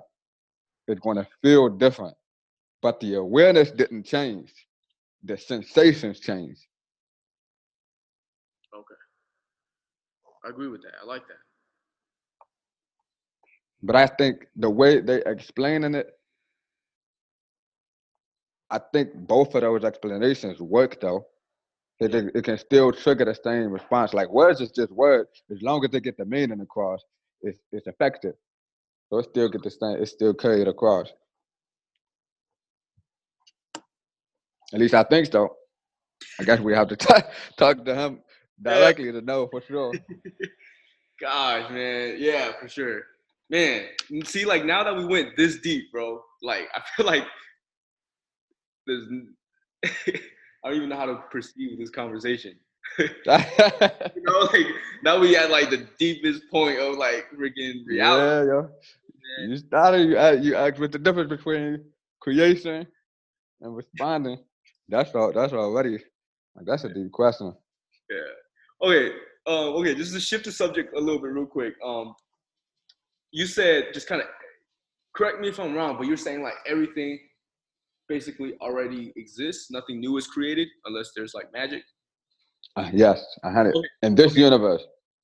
It's going to feel different. But the awareness didn't change. The sensations changed. okay. I agree with that. I like that. But I think the way they explaining it, I think both of those explanations work though. It, it, it can still trigger the same response. Like words is just words. As long as they get the meaning across, it's it's effective. So it still get the same. It's still carried across. At least I think so. I guess we have to talk talk to him directly to know for sure. Gosh, man. Yeah, for sure. Man, see, like now that we went this deep, bro, like I feel like there's I don't even know how to perceive this conversation. You know, like now we at like the deepest point of like freaking reality. Yeah, yo. You started. You ask, you act with the difference between creation and responding. That's all. That's already. Like, that's a deep question. Yeah. Okay. Um, okay. Just to shift the subject a little bit, real quick. Um, you said just kind of correct me if I'm wrong, but you're saying like everything basically already exists. Nothing new is created unless there's like magic. Uh, yes, I had it Okay. in this universe.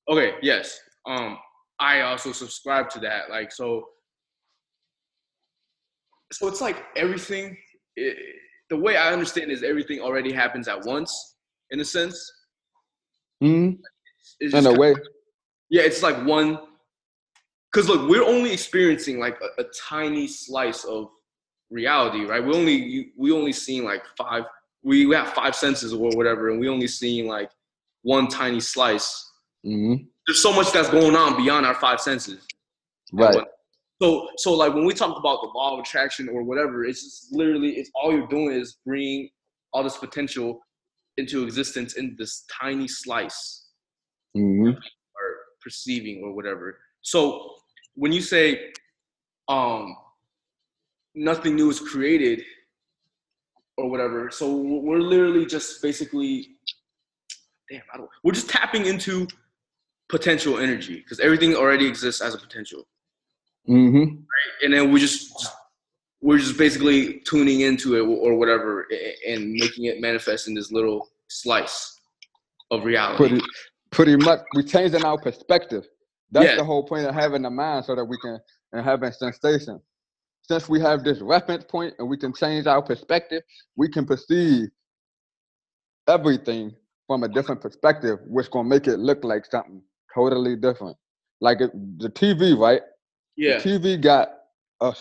Okay, yes. Um, I also subscribe to that. Like, so, so it's like everything. i the way I understand is everything already happens at once, in a sense. hmm In a way, yeah, it's like one. Cause look, we're only experiencing like a, a tiny slice of reality, right? We only we only seen like five. We, we have five senses or whatever, and we only seen like one tiny slice. hmm There's so much that's going on beyond our five senses. right? So, so like when we talk about the law of attraction or whatever, it's just literally it's all you're doing is bringing all this potential into existence in this tiny slice hmm or perceiving or whatever. So when you say um nothing new is created or whatever, so we're literally just basically damn, I don't we're just tapping into potential energy because everything already exists as a potential. Mm-hmm. Right? and then we just we're just basically tuning into it or whatever and making it manifest in this little slice of reality. Pretty, pretty much. we're changing our perspective. That's Yeah. the whole point of having the mind, so that we can and having sensation. Since we have this reference point and we can change our perspective, we can perceive everything from a different perspective, which gonna make it look like something totally different. Like it, the TV, right? yeah, The TV got a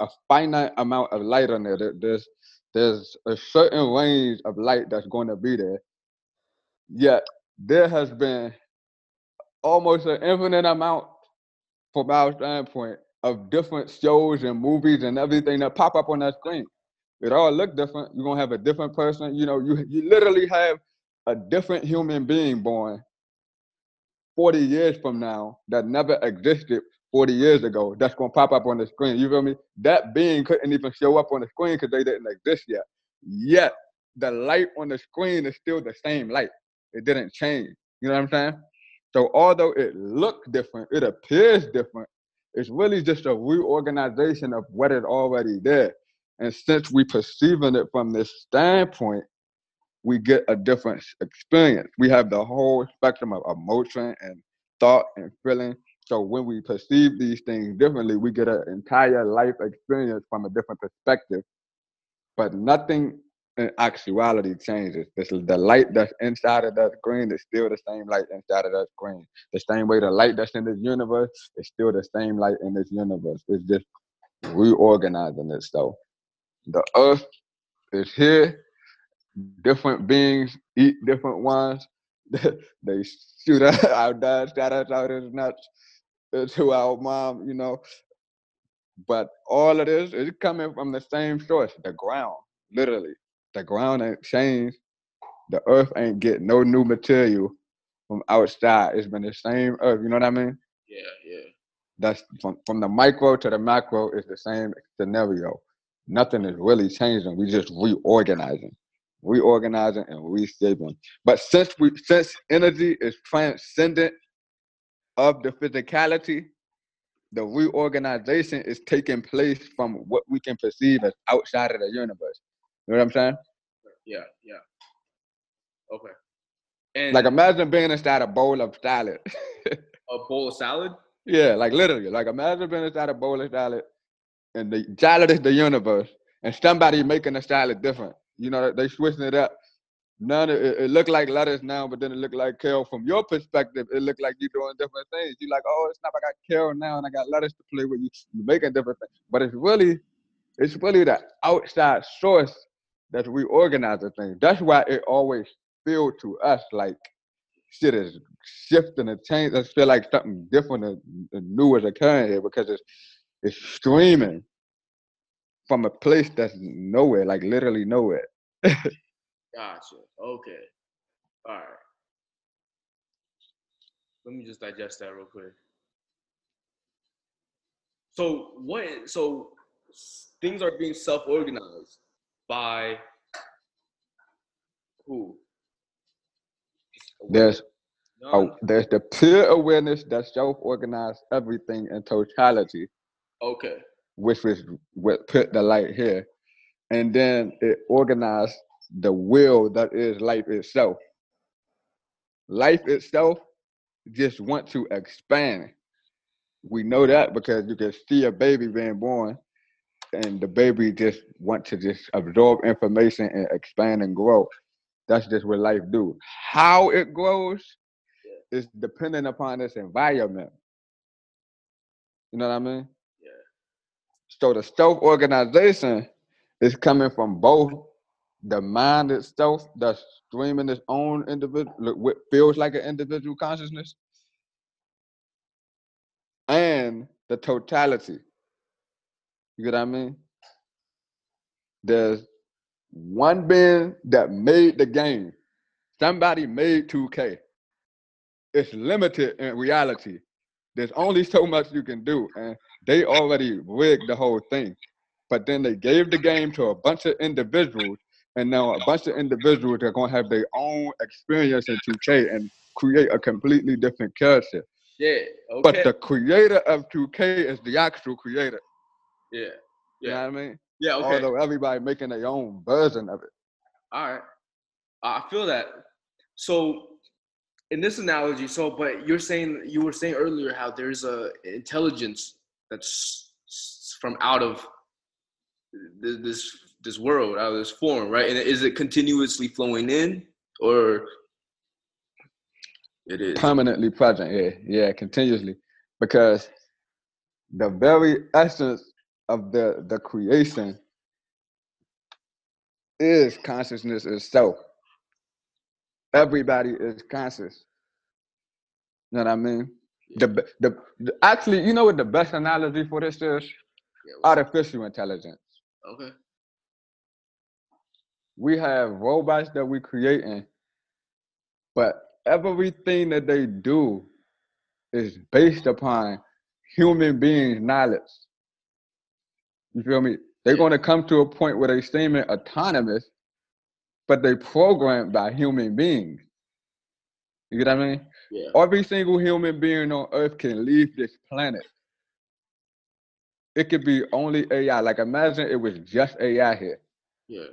a finite amount of light on there. There- There's there's a certain range of light that's going to be there. Yet there has been almost an infinite amount, from our standpoint, of different shows and movies and everything that pop up on that screen. It all look different. You're gonna have a different person. You know, you you literally have a different human being born 40 years from now that never existed 40 years ago that's going to pop up on the screen. You feel me? That being couldn't even show up on the screen because they didn't exist yet. Yet the light on the screen is still the same light. It didn't change. You know what I'm saying? So although it looks different, it appears different. It's really just a reorganization of what is already there. And since we perceiving it from this standpoint, we get a different experience. We have the whole spectrum of emotion and thought and feeling. So when we perceive these things differently, we get an entire life experience from a different perspective. But nothing in actuality changes. This is the light that's inside of that screen is still the same light inside of that screen. The same way the light that's in this universe is still the same light in this universe. It's just reorganizing itself. The earth is here. Different beings eat different ones. they shoot us our dad, shout us out his nuts to our mom, you know. But all of this is coming from the same source, the ground, literally. The ground ain't changed. The earth ain't get no new material from outside. It's been the same earth, you know what I mean? yeah, yeah. That's from, from the micro to the macro is the same scenario. Nothing is really changing. We just reorganizing, reorganizing and reshaping. But since we since energy is transcendent of the physicality, the reorganization is taking place from what we can perceive as outside of the universe. You know what I'm saying? Yeah, yeah. Okay. And Like imagine being inside a bowl of salad. a bowl of salad. Yeah, like literally. Like imagine being inside a bowl of salad and the salad is the universe and somebody making the salad different. You know, they switching it up. None of it, it looked like lettuce now, but then it looked like kale. From your perspective, it looked like you're doing different things. You're like, oh, it's not I got kale now and I got lettuce to play with you. You're making different things. But it's really, it's really the outside source that's reorganizing things. That's why it always feel to us like shit is shifting and changing. I feel like something different and, and new is occurring here because it's it's streaming from a place that's nowhere, like literally nowhere. Gotcha. Okay. All right. Let me just digest that real quick. So what? So things are being self-organized by who? There's None. oh, there's the pure awareness that self-organized everything in totality, Okay. which was what put the light here, and then it organized the will that is life itself. life itself just want to expand. We know that because you can see a baby being born and the baby just want to just absorb information and expand and grow. That's just what life do. How it grows is dependent upon its environment. You know what I mean? Yeah. So the self-organization is coming from both the mind itself that's streaming its own individual what feels like an individual consciousness and the totality. You get what I mean? There's one being that made the game. Somebody made 2K. It's limited in reality. There's only so much you can do, and they already rigged the whole thing. But then they gave the game to a bunch of individuals, and now a bunch of individuals are gonna have their own experience in 2K and create a completely different character. Yeah. Okay. But the creator of 2K is the actual creator. Yeah. You Yeah. know what I mean? Yeah. Okay. Although everybody making their own version of it. All right. I feel that. So in this analogy, so but you're saying you were saying earlier how there's a intelligence that's from out of this this world, out of this form, right? And is it continuously flowing in or it is? Permanently present, yeah, yeah, continuously. Because the very essence of the the creation is consciousness itself. Everybody is conscious. You know what I mean? The, the the actually, you know what the best analogy for this is? Yeah, Artificial intelligence. okay. we have robots that we're creating, but everything that they do is based upon human beings' knowledge. You feel me? They're Yeah. going to come to a point where they seem autonomous, but they're programmed by human beings. You get what I mean? Yeah. Every single human being on earth can leave this planet. It could be only AI. Like imagine it was just AI here. Yeah.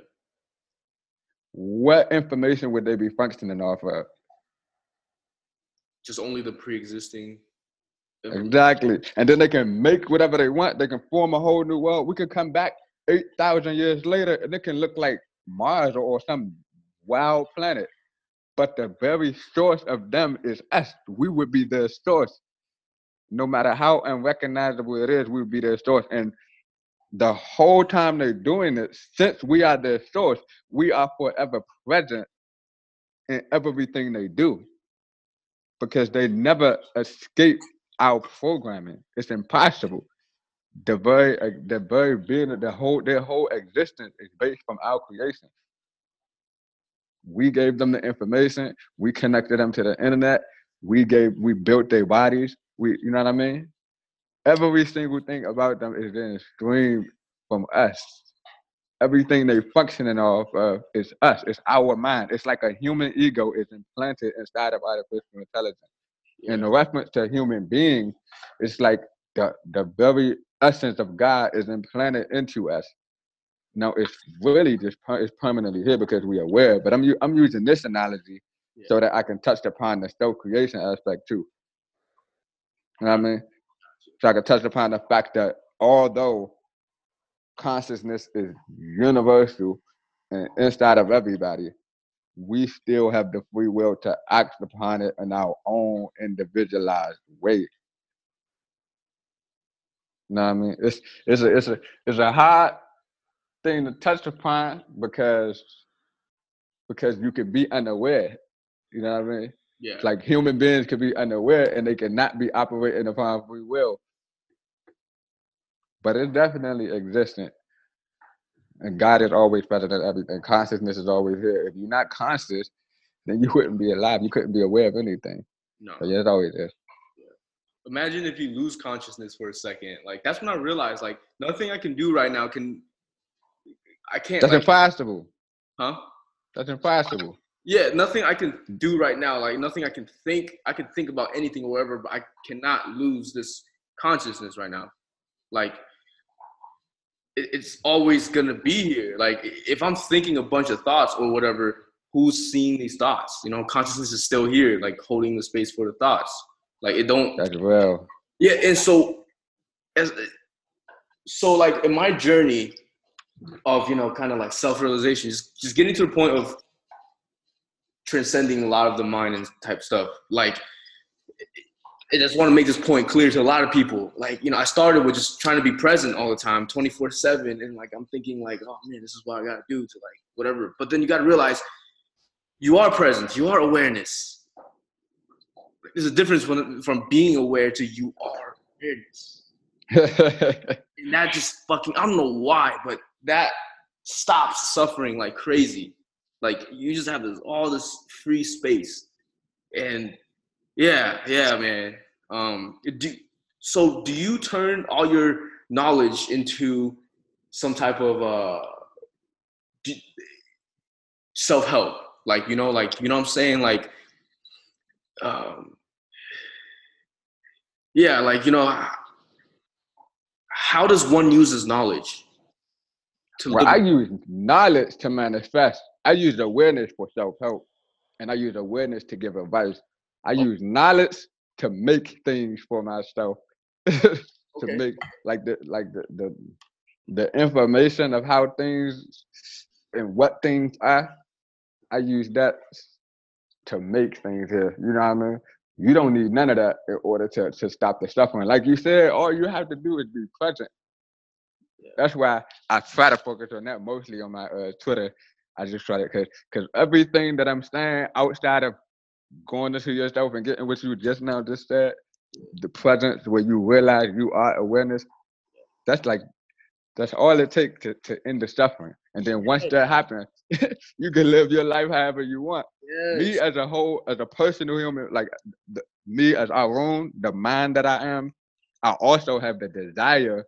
What information would they be functioning off of? Just only the pre-existing. Exactly. And then they can make whatever they want. They can form a whole new world. We could come back 8,000 years later and it can look like Mars or, or some wild planet. But the very source of them is us. We would be their source. No matter how unrecognizable it is, we would be their source. And the whole time they're doing it, since we are their source, we are forever present in everything they do because they never escape our programming. It's impossible. The very, uh, the very being, the whole, their whole existence is based from our creation. We gave them the information. We connected them to the internet. We gave, we built their bodies. We, you know what I mean? Every single thing about them is then streamed from us. Everything they functioning off of is us. It's our mind. It's like a human ego is implanted inside of artificial intelligence in the reference to human beings, it's like the the very essence of God is implanted into us. Now it's really just it's permanently here because we are aware. But I'm I'm using this analogy so that I can touch upon the self creation aspect too. You know what I mean? So I can touch upon the fact that although consciousness is universal and inside of everybody, we still have the free will to act upon it in our own individualized way. You know what I mean? It's it's a it's a it's a hard thing to touch upon because because you can be unaware. You know what I mean? Yeah. Like human beings can be unaware and they cannot be operating upon free will. But it's definitely existent. And God is always better than everything. Consciousness is always here. If you're not conscious, then you wouldn't be alive. You couldn't be aware of anything. No. But yeah, it's always there. Imagine if you lose consciousness for a second. Like that's when I realized like nothing I can do right now can. I can't. That's like, impossible. huh? That's impossible. Yeah, nothing I can do right now. Like nothing I can think. I can think about anything or whatever, but I cannot lose this consciousness right now. Like it, it's always gonna be here. Like if I'm thinking a bunch of thoughts or whatever, who's seeing these thoughts? You know, consciousness is still here, like holding the space for the thoughts. Like it don't. That's real. Yeah, and so, as so like in my journey of you know kind of like self realization, just, just getting to the point of transcending a lot of the mind and type stuff. Like, I just want to make this point clear to a lot of people. Like, you know, I started with just trying to be present all the time, 24 seven. And like, I'm thinking like, oh man, this is what I got to do to like, whatever. But then you got to realize you are present. You are awareness. There's a difference when, from being aware to you are awareness. and that just fucking, I don't know why, but that stops suffering like crazy. Like you just have this all this free space, and yeah, yeah, man. Um, do, so do you turn all your knowledge into some type of uh, self help? Like you know, like you know, what I'm saying, like, um, yeah, like you know, how does one use his knowledge? To well, I use knowledge to manifest. I use awareness for self help, and I use awareness to give advice. I oh. use knowledge to make things for myself, to okay. make like the like the, the the information of how things and what things are. I use that to make things here. You know what I mean? You don't need none of that in order to to stop the suffering. Like you said, all you have to do is be present. That's why I try to focus on that mostly on my uh, Twitter I just try to, cause, cause everything that I'm saying outside of going into yourself and getting what you just now just said, the presence where you realize you are awareness, that's like, that's all it takes to, to end the suffering. And then once that happens, you can live your life however you want. Yes. Me as a whole, as a personal human, like the, me as our own, the mind that I am, I also have the desire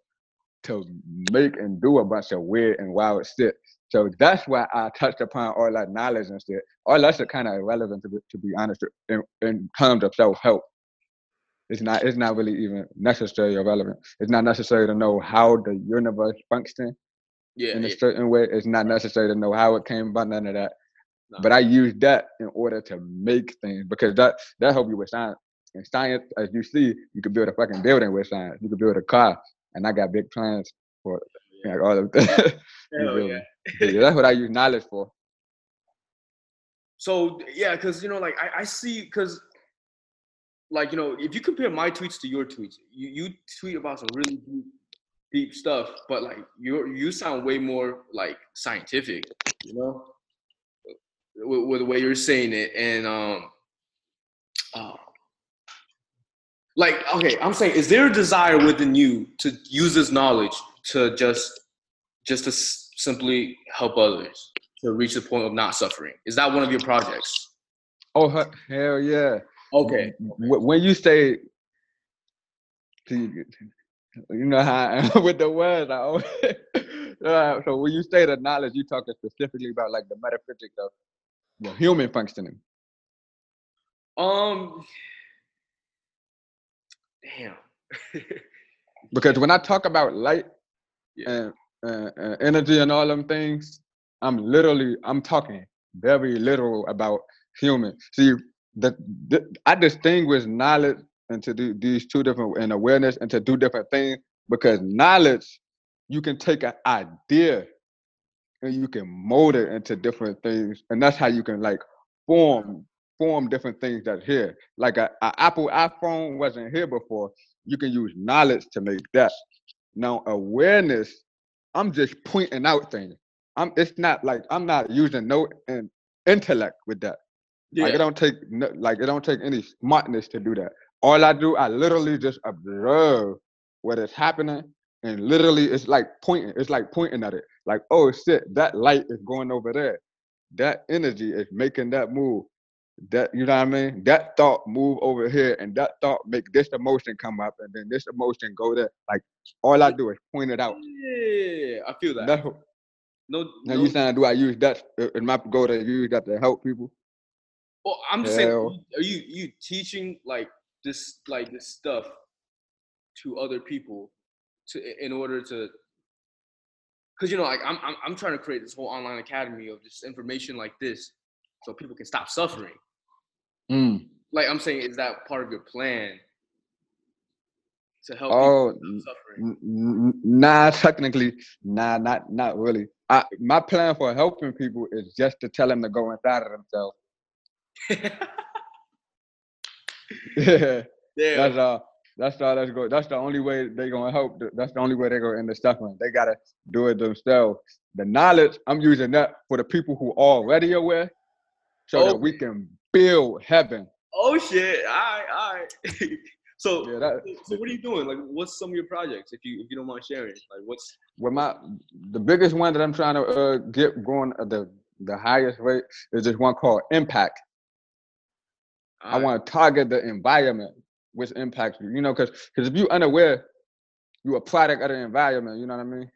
to make and do a bunch of weird and wild shit. So that's why I touched upon all that knowledge and shit. All that's kind of irrelevant to be, to be honest in, in terms of self help. It's not it's not really even necessary or relevant. It's not necessary to know how the universe functions yeah, in a yeah. certain way. It's not necessary to know how it came about none of that. No. But I use that in order to make things because that that help you with science. And science, as you see, you could build a fucking building with science. You could build a car, and I got big plans for yeah. like all of that. Hell yeah. yeah. That's what I use knowledge for. So yeah, because you know, like I, I see, because like you know, if you compare my tweets to your tweets, you, you tweet about some really deep, deep stuff, but like you you sound way more like scientific, you know, with, with the way you're saying it, and um, uh, like okay, I'm saying, is there a desire within you to use this knowledge to just just to simply help others to reach the point of not suffering. Is that one of your projects? Oh hell yeah! Okay. When you say, you know how I am with the words, I always, uh, so when you say the knowledge, you talking specifically about like the metaphysics of the human functioning. Um. Damn. because when I talk about light yeah. and, and energy and all them things, I'm literally I'm talking very literal about human. See, the, the I distinguish knowledge into the, these two different and awareness into two different things because knowledge you can take an idea and you can mold it into different things, and that's how you can like form form different things that's here. Like a, a Apple iPhone wasn't here before. You can use knowledge to make that. Now awareness, I'm just pointing out things. I'm it's not like I'm not using no in, intellect with that. Yeah. Like it don't take no, like it don't take any smartness to do that. All I do, I literally just observe what is happening, and literally it's like pointing. It's like pointing at it. Like oh shit, that light is going over there. That energy is making that move that you know what I mean? That thought move over here and that thought make this emotion come up and then this emotion go there. Like all I do is point it out. Yeah, I feel that. That's, no, now no. you saying do I use that in my goal to use that to help people? Well, I'm just saying, are you you teaching like this like this stuff to other people to in order to because you know like I'm, I'm I'm trying to create this whole online academy of just information like this so people can stop suffering. Mm. Like I'm saying, is that part of your plan to help Oh, suffering? N- n- Nah, technically, nah, not not really. I, my plan for helping people is just to tell them to go inside of themselves. Yeah, yeah. that's all. That's all. That's good. That's the only way they're gonna help. That's the only way they're gonna end the suffering. They gotta do it themselves. The knowledge I'm using that for the people who already aware, so that we can build heaven. Oh shit! All right, all right. so, Yeah, that so what are you doing? Like, what's some of your projects, if you if you don't mind sharing? Like, what's well, my the biggest one that I'm trying to uh, get going at the the highest rate is this one called Impact. I want to target the environment which impacts you. You know, because because if you're unaware, you're a product of the environment. You know what I mean?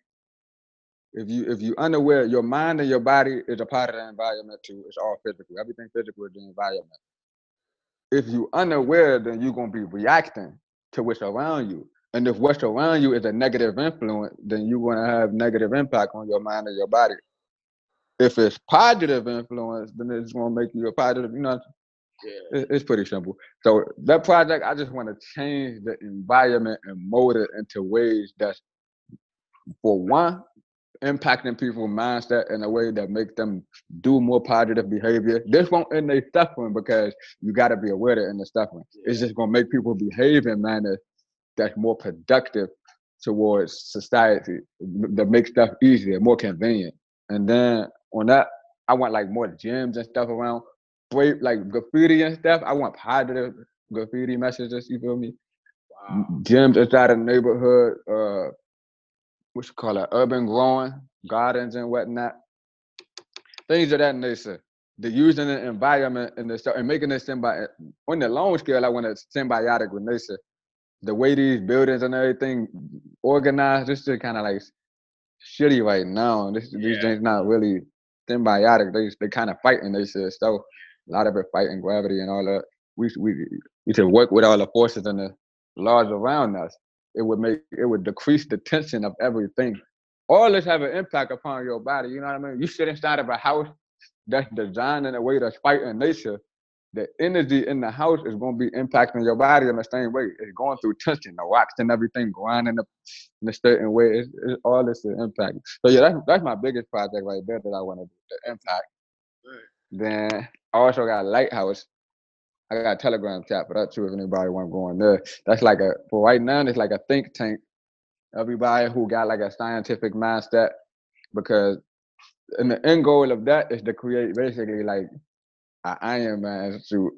If you if you unaware, your mind and your body is a part of the environment too. It's all physical. Everything physical is the environment. If you unaware, then you're gonna be reacting to what's around you. And if what's around you is a negative influence, then you're gonna have negative impact on your mind and your body. If it's positive influence, then it's gonna make you a positive. You know, yeah. it's pretty simple. So that project, I just want to change the environment and mold it into ways that's, for one, impacting people's mindset in a way that makes them do more positive behavior. This won't end their suffering because you got to be aware that in the suffering. It's just gonna make people behave in manner that's more productive towards society, that makes stuff easier, more convenient. And then on that, I want like more gyms and stuff around brave like graffiti and stuff. I want positive graffiti messages. You feel me? Wow. Gyms inside the neighborhood. Uh, what you call it? Urban growing gardens and whatnot. Things of that nature. The using the environment and the and making it symbi on the long scale. I want it symbiotic with nature. The way these buildings and everything organized, this is kind of like shitty right now. This these things not really symbiotic. They they kind of fighting they shit. So a lot of it fighting gravity and all that. We we we should work with all the forces and the laws around us. It would make it would decrease the tension of everything. All this have an impact upon your body. You know what I mean? You sit inside of a house that's designed in a way that's fighting nature. The energy in the house is going to be impacting your body in the same way. It's going through tension, the rocks and everything grinding up in a certain way. It's, it's all this is impact. So yeah, that's that's my biggest project right there that I want to do. The impact. Right. Then I also got a lighthouse. I got a telegram chat for that too. If anybody want to go in there, that's like a for right now. It's like a think tank. Everybody who got like a scientific mindset, because and the end goal of that is to create basically like an Iron Man suit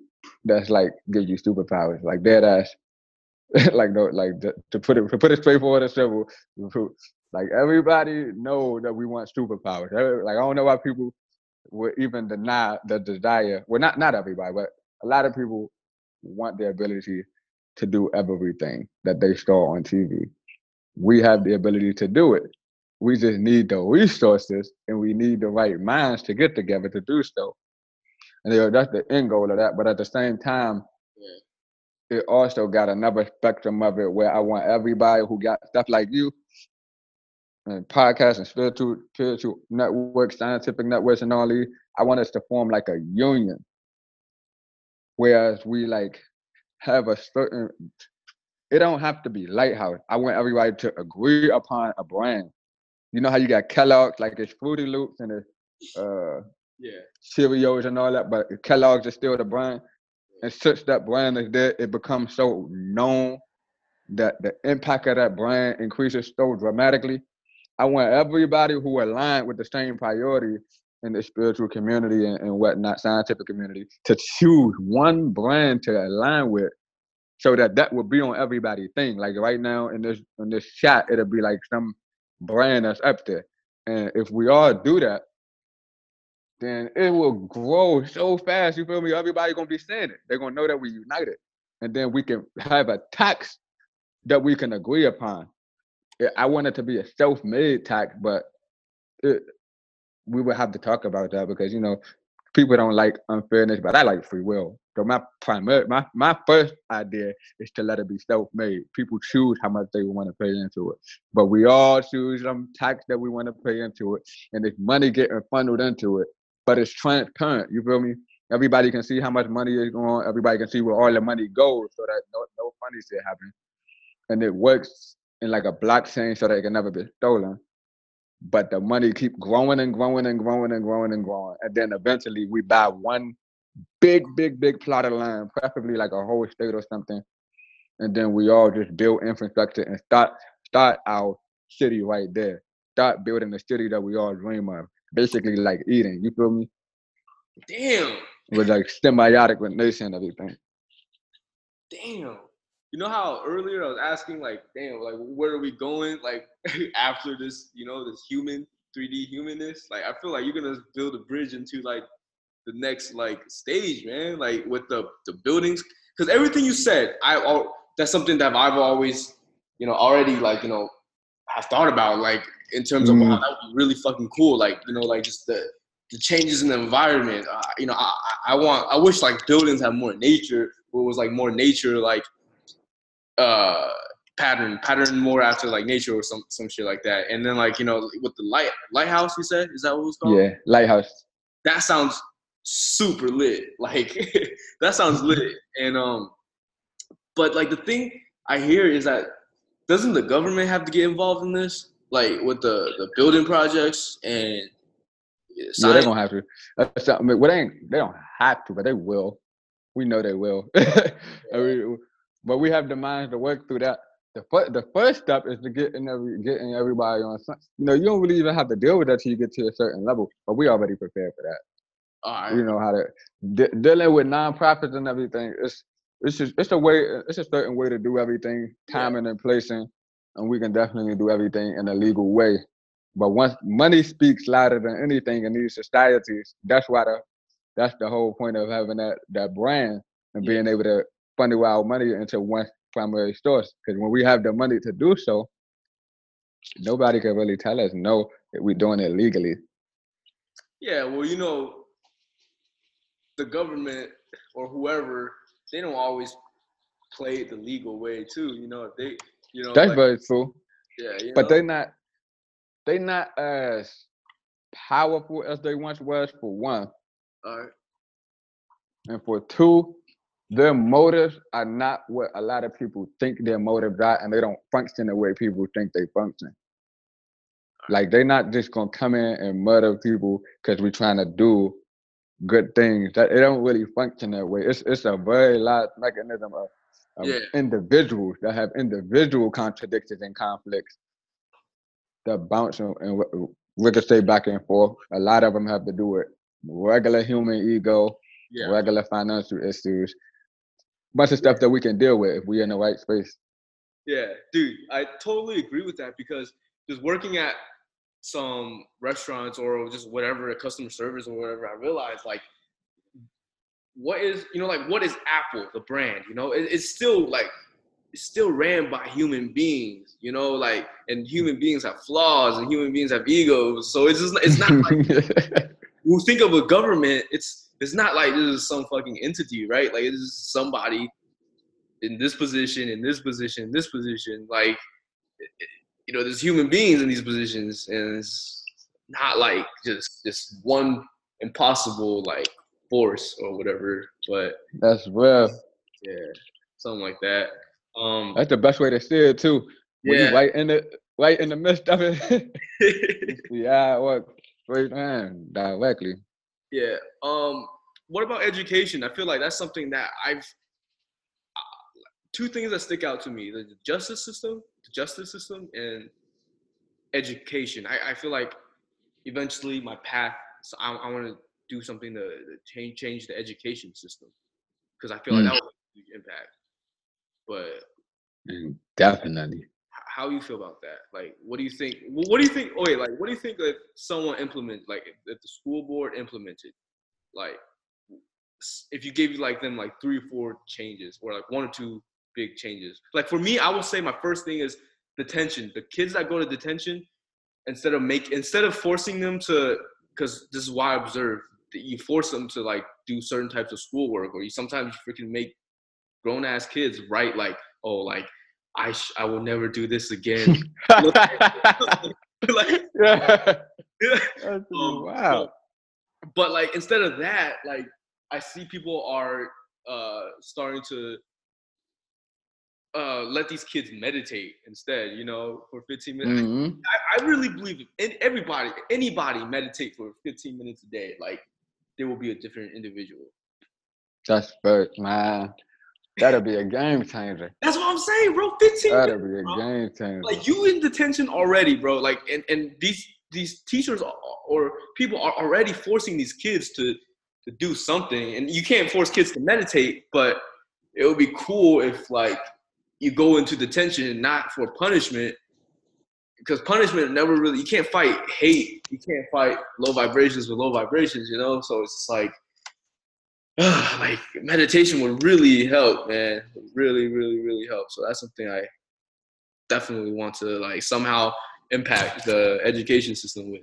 that's like gives you superpowers, like dead ass. like no, like to, put it to put it straightforward and simple. Like everybody know that we want superpowers. Like I don't know why people would even deny the desire. Well, not not everybody, but a lot of people want the ability to do everything that they saw on TV. We have the ability to do it. We just need the resources and we need the right minds to get together to do so. And you know, that's the end goal of that. But at the same time, it also got another spectrum of it where I want everybody who got stuff like you and podcasts and spiritual spiritual networks, scientific networks and all these, I want us to form like a union. Whereas we like have a certain it don't have to be lighthouse. I want everybody to agree upon a brand. You know how you got Kellogg's, like it's Fruity Loops and it's uh Yeah. Cheerios and all that, but Kellogg's is still the brand. And since that brand is there, it becomes so known that the impact of that brand increases so dramatically. I want everybody who aligned with the same priority in the spiritual community and, and whatnot, scientific community, to choose one brand to align with so that that will be on everybody's thing. Like right now in this in this chat, it'll be like some brand that's up there. And if we all do that, then it will grow so fast. You feel me? Everybody gonna be saying it. They're gonna know that we united, and then we can have a tax that we can agree upon. I want it to be a self-made tax, but it, we would have to talk about that because you know people don't like unfairness, but I like free will. So my primary, my my first idea is to let it be self-made. People choose how much they want to pay into it, but we all choose some tax that we want to pay into it, and if money getting funneled into it, but it's transparent. You feel me? Everybody can see how much money is going. Everybody can see where all the money goes, so that no no funny shit happen, and it works in like a blockchain so that it can never be stolen. But the money keep growing and growing and growing and growing and growing, and then eventually we buy one big, big, big plot of land, preferably like a whole state or something, and then we all just build infrastructure and start start our city right there. Start building the city that we all dream of. Basically, like Eden. You feel me? Damn. With like symbiotic with nation and everything. Damn. You know how earlier I was asking, like, damn, like, where are we going? Like, after this, you know, this human, 3D humanness. Like, I feel like you're gonna build a bridge into like the next like stage, man. Like with the the buildings, because everything you said, I all that's something that I've always, you know, already like you know, have thought about, like in terms of wow, Mm. that would be really fucking cool. Like you know, like just the the changes in the environment. Uh, you know, I I I want I wish like buildings had more nature, where it was like more nature like uh pattern pattern more after like nature or some some shit like that. And then like you know with the light lighthouse, you said is that what it was called? Yeah, lighthouse. that sounds super lit. Like that sounds lit. And um, but like the thing I hear is that doesn't the government have to get involved in this? Like with the the building projects and Yeah, they're science? gonna have to. That's not- I mean, well, they ain't, they don't have to, but they will. We know they will. I mean, but we have the minds to work through that. The first, the first step is to get in every, getting everybody on. You know, you don't really even have to deal with that till you get to a certain level. But we already prepared for that. All right. We know how to de- dealing with nonprofits and everything. It's it's just it's a way. It's a certain way to do everything, Yeah. timing and placing, and we can definitely do everything in a legal way. But once money speaks louder than anything in these societies, that's why the that's the whole point of having that that brand and Yeah. being able to funnel our money into one primary source. Because when we have the money to do so, nobody can really tell us no that we're doing it legally. Yeah, well, you know, the government or whoever, they don't always play it the legal way too. You know, they, you know, That's like, very true. yeah, but know, they not they're not as powerful as they once was for one all right. and for two their motives are not what a lot of people think their motives are and they don't function the way people think they function like they're not just gonna come in and murder people because we're trying to do good things that it don't really function that way it's it's a very large mechanism of, of Yeah. individuals that have individual contradictions and conflicts that bounce and, and ricochet back and forth. A lot of them have to do with regular human ego, Yeah. regular financial issues, bunch of stuff that we can deal with if we're in the right space. Yeah, dude, I totally agree with that because just working at some restaurants or just whatever customer service or whatever, I realized like what is you know like what is Apple the brand? You know, it, it's still like it's still ran by human beings. You know, like and human beings have flaws and human beings have egos. So it's just it's not like we think of a government, it's it's not like this is some fucking entity, right? Like this is somebody in this position, in this position, in this position. Like you know, there's human beings in these positions, and it's not like just just one impossible like force or whatever. But That's real. yeah, something like that. Um, That's the best way to see it too. When yeah, you right in the right in the midst of it. yeah, what right man, directly. Yeah. Um, what about education? I feel like that's something that I've uh, two things that stick out to me: the justice system, the justice system, and education. I, I feel like eventually my path. So I, I want to do something to, to change change the education system because I feel like Mm. that would have a huge impact. But Mm, Definitely. How you feel about that? Like, what do you think? What do you think? Oh wait, like, what do you think if someone implement, like, if, the school board implemented, like, if you gave like them like three or four changes, or like one or two big changes? Like for me, I will say my first thing is detention. The kids that go to detention, instead of make instead of forcing them to, because this is why I observe that you force them to like do certain types of schoolwork, or you sometimes freaking make grown ass kids write like, oh, like I sh- I will never do this again. like, yeah. yeah. Um, wow. but like instead of that, like I see people are uh starting to uh let these kids meditate instead, you know, for 15 minutes. Mhm. I, I really believe in everybody, anybody meditate for 15 minutes a day, like there will be a different individual. That's first, man. That'll be a game changer. That's what I'm saying, bro. 15 That'll be a bro. game changer. Like you in detention already, bro. Like and, and these these teachers are- or people are already forcing these kids to to do something. And you can't force kids to meditate, but it would be cool if like you go into detention not for punishment. Because punishment never really you can't fight hate. You can't fight low vibrations with low vibrations, you know? So it's just like like meditation would really help, man. Really, really, really help. So that's something I definitely want to like somehow impact the education system with.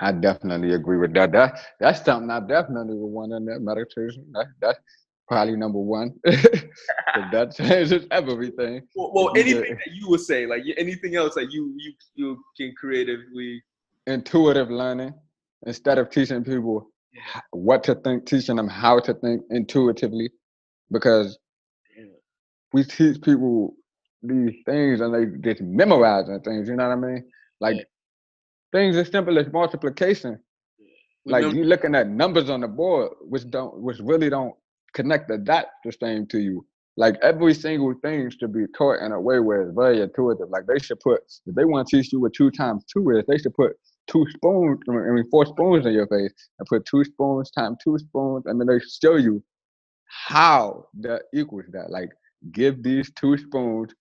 I definitely agree with that. That that's something I definitely would want in that meditation. That, that's probably number one. that changes everything. Well, well anything get- that you would say, like anything else that you you you can creatively. Intuitive learning instead of teaching people what to think, teaching them how to think intuitively, because we teach people these things and they just memorizing things. You know what I mean? Like Yeah. things as simple as multiplication. like you looking at numbers on the board which don't which really don't connect the dots the same to you like every single thing should be taught in a way where it's very intuitive like they should put if they want to teach you what two times two is they should put two spoons i mean four spoons in your face and put two spoons times two spoons and then they show you how that equals that like give these two spoons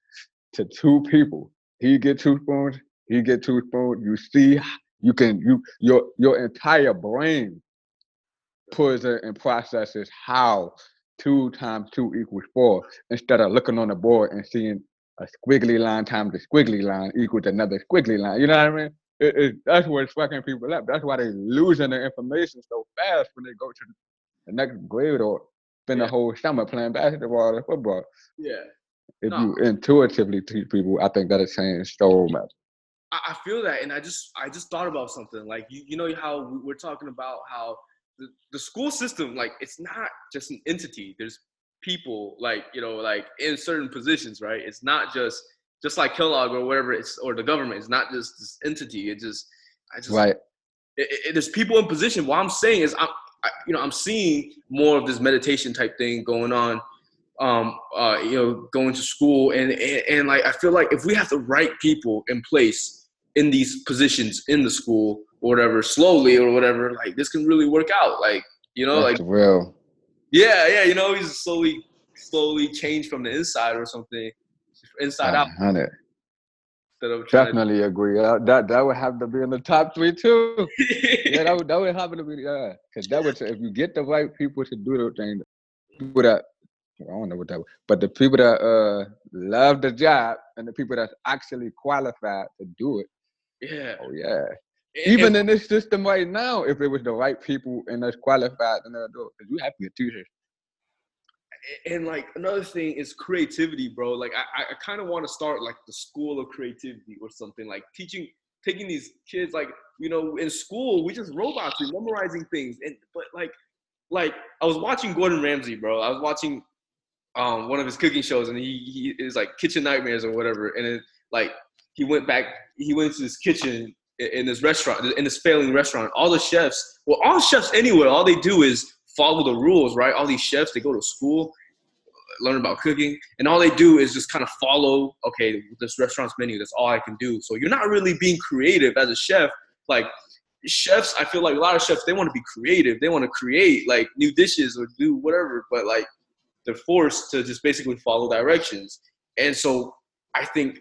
to two people he get two spoons he get two spoons you see you can you your your entire brain pulls it and processes how two times two equals four instead of looking on the board and seeing a squiggly line times a squiggly line equals another squiggly line. You know what I mean? It, it, that's what's fucking people up. That's why they're losing their information so fast when they go to the next grade or spend Yeah. the whole summer playing basketball or football. Yeah, If No. you intuitively teach people, I think that'll change so much. I, I feel that, and I just I just thought about something. Like you you know how we- we're talking about how the, the school system like it's not just an entity. There's people like you know like in certain positions, right? It's not just just like Kellogg or whatever it's or the government. It's not just this entity. It just I just Right. it, it, there's people in position. What I'm saying is, I'm, I, you know, I'm seeing more of this meditation type thing going on. Um, uh, you know, going to school and, and and like I feel like if we have the right people in place in these positions in the school or whatever, slowly or whatever, like this can really work out. Like you know, like real. yeah, yeah, you know, he's slowly, slowly change from the inside or something, inside out. 100. Instead of trying Definitely agree. Uh, that that would have to be in the top three too. yeah, that would, that would happen to be yeah. Because that would if you get the right people to do the thing, people that I don't know what that, was, but the people that uh love the job and the people that's actually qualified to do it. yeah. Oh yeah. And- Even and- in this system right now, if it was the right people and that's qualified, then they'll do it. 'Cause you have to get teachers. And like another thing is creativity, bro. Like I, I kind of want to start like the school of creativity or something. Like teaching, taking these kids, like you know, in school we just robots, we memorizing things, and but like, like I was watching Gordon Ramsay, bro. I was watching um one of his cooking shows, and he he is like Kitchen Nightmares or whatever, and it like he went back, he went to his kitchen in this restaurant, in this failing restaurant. All the chefs, well, all chefs anywhere, all they do is follow the rules, right? All these chefs, they go to school, learn about cooking, and all they do is just kind of follow, okay, this restaurant's menu, that's all I can do. So you're not really being creative as a chef. Like chefs, I feel like a lot of chefs, they want to be creative. They want to create like new dishes or do whatever, but like they're forced to just basically follow directions. And so I think,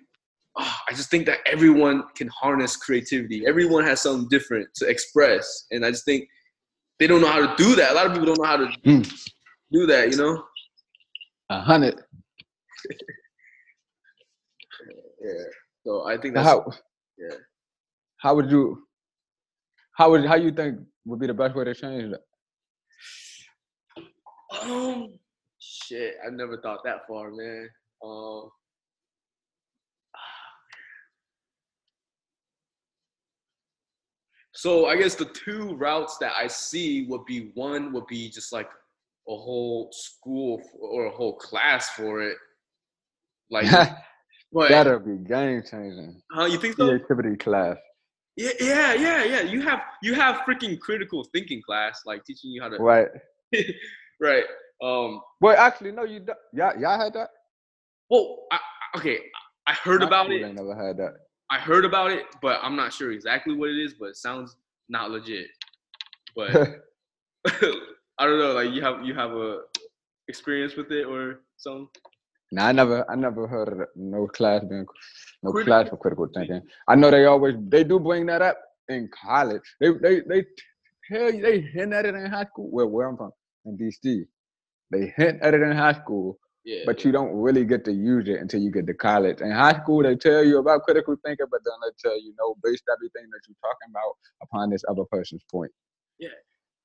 ah, I just think that everyone can harness creativity. Everyone has something different to express. And I just think they don't know how to do that. A lot of people don't know how to Hmm. do that, you know? A hundred. Yeah. So I think that's How? yeah. How would you? How would how you think would be the best way to change that? Um, shit, I never thought that far, man. Um, So I guess the two routes that I see would be one would be just like a whole school or a whole class for it. Like, but That'll be game changing. huh, you think so? Creativity class. Yeah, yeah, yeah, yeah. You have you have freaking critical thinking class, like teaching you how to Right. right. Um. Well, actually, no, you don't. Y'all, y'all had that? Well, I, I- okay. I heard My about it. ain't never had that. I heard about it, but I'm not sure exactly what it is. But it sounds not legit. But I don't know. Like you have you have a experience with it or something. nah, I never, I never heard of no class being, no Critical class for critical thinking. I know they always, they do bring that up in college. They, they, they tell you, they hint at it in high school. Well, where I'm from, in DC, they hint at it in high school, Yeah. but you don't really get to use it until you get to college. In high school, they tell you about critical thinking, but then they tell you, no, based everything that you're talking about upon this other person's point. Yeah.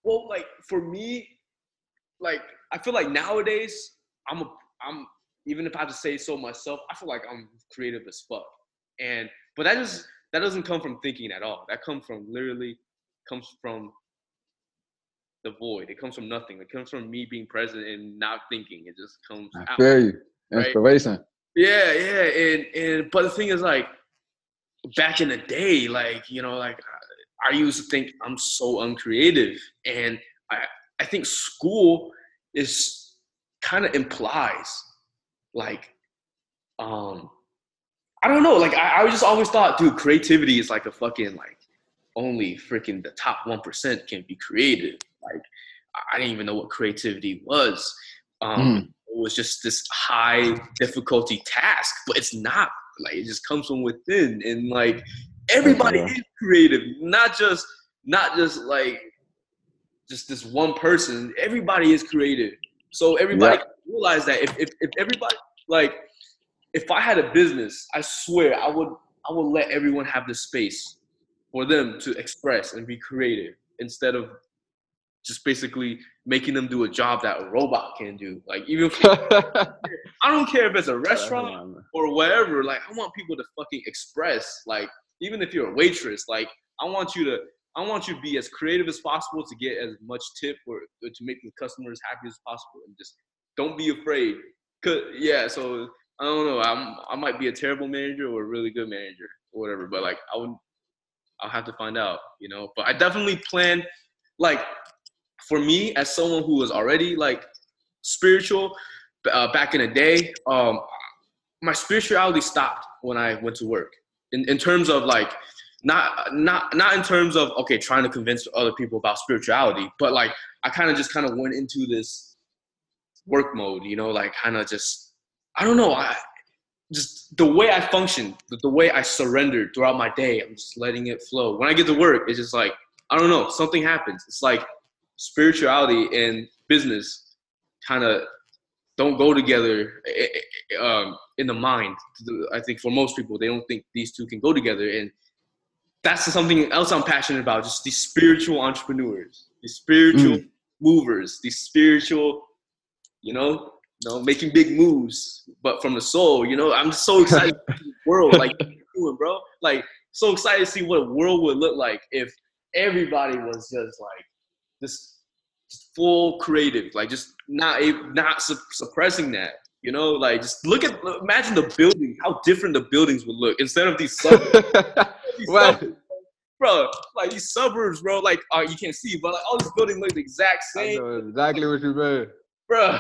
Well, like for me, like I feel like nowadays I'm a I'm even if I have to say so myself, I feel like I'm creative as fuck. And but that just that doesn't come from thinking at all. That comes from literally comes from the void. It comes from nothing. It comes from me being present and not thinking. It just comes I out. feel you. right? Inspiration. Yeah, yeah, and and but the thing is, like, back in the day, like you know, like I used to think I'm so uncreative, and I I think school is kind of implies like um I don't know, like I, I just always thought, dude, creativity is like a fucking like only freaking the top one percent can be creative. Like I- didn't even know what creativity was. Um, It was just this high difficulty task, but it's not. Like it just comes from within, and like everybody Yeah. is creative, not just not just like just this one person. Everybody is creative, so everybody Yeah. realize that if, if if everybody like if I had a business, I swear I would I would let everyone have the space for them to express and be creative instead of just basically making them do a job that a robot can do. Like even I don't care if it's a restaurant or whatever. Like I want people to fucking express. Like even if you're a waitress, like I want you to I want you to be as creative as possible to get as much tip or, or to make the customer as happy as possible, and just don't be afraid. Cause yeah, so I don't know. I'm I might be a terrible manager or a really good manager or whatever, but like I would I'll have to find out, you know. But I definitely plan like for me as someone who was already like spiritual uh, back in the day, um, my spirituality stopped when I went to work. In in terms of like not not not in terms of okay trying to convince other people about spirituality, but like I kind of just kind of went into this work mode, you know, like kind of just I don't know, I just the way I function, the, the way I surrendered throughout my day, I'm just letting it flow. When I get to work, it's just like I don't know, something happens. It's like spirituality and business kind of don't go together eh, eh, um, in the mind. I think for most people, they don't think these two can go together, and that's something else I'm passionate about. Just these spiritual entrepreneurs, these spiritual movers, these spiritual, you know, you know, making big moves, but from the soul. You know, I'm so excited to see the world, like doing, bro. Like so excited to see what a world would look like if everybody was just like this full creative, like just not not su- suppressing that. You know, like just look at imagine the buildings, how different the buildings would look instead of these suburbs, these suburbs, bro. Like these suburbs, bro. Like uh, you can't see, but like all these buildings look the exact I same, know exactly what you mean. bro.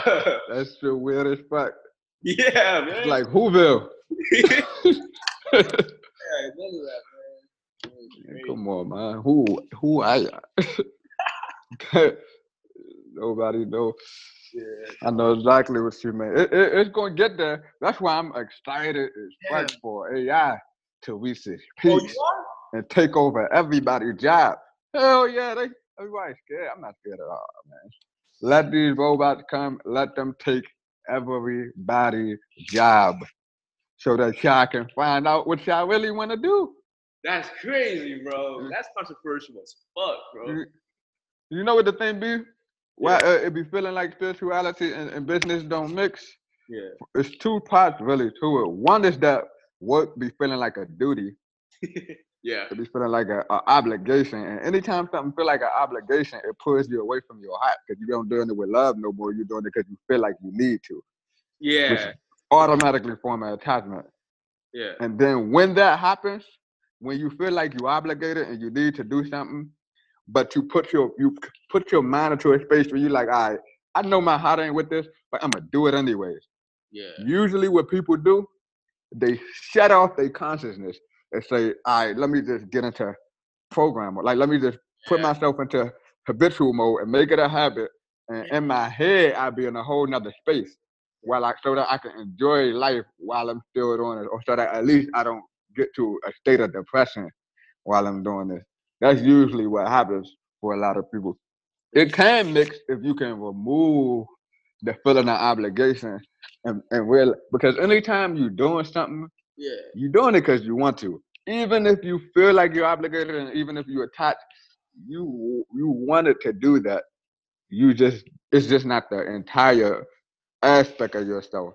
That's the weirdest fuck. yeah, man. It's like Whoville. yeah, none of that, man. Come on, man. Who who I nobody know. Yeah. I know exactly what you mean. It, it, it's gonna get there. That's why I'm excited as fuck for AI to reach its Oh, peak and take over everybody's job. Hell yeah, they everybody's scared. I'm not scared at all, man. Let these robots come, let them take everybody's job so that y'all can find out what y'all really want to do. That's crazy, bro. Mm. That's controversial as fuck, bro. You, know what the thing be? Why uh, it be feeling like spirituality and, and business don't mix? Yeah. It's two parts really to it. One is that work be feeling like a duty, Yeah. It be feeling like a, obligation. And anytime something feel like an obligation, it pulls you away from your heart because you don't doing it with love no more. You're doing it because you feel like you need to. Yeah. Automatically form an attachment. Yeah. And then when that happens, when you feel like you're obligated and you need to do something, but you put your you put your mind into a space where you're like, all right, I know my heart ain't with this, but I'm gonna do it anyways. Yeah. Usually what people do, they shut off their consciousness and say, all right, let me just get into program. Like let me just put Yeah. myself into habitual mode and make it a habit. And in mm-hmm. my head, I'll be in a whole nother space while I so that I can enjoy life while I'm still doing it, or so that at least I don't get to a state of depression while I'm doing this. That's usually what happens for a lot of people. It can mix if you can remove the feeling of obligation and, and real because anytime you're doing something, Yeah. you're doing it because you want to. Even if you feel like you're obligated and even if you're attached, you you wanted to do that. You just it's just not the entire aspect of yourself.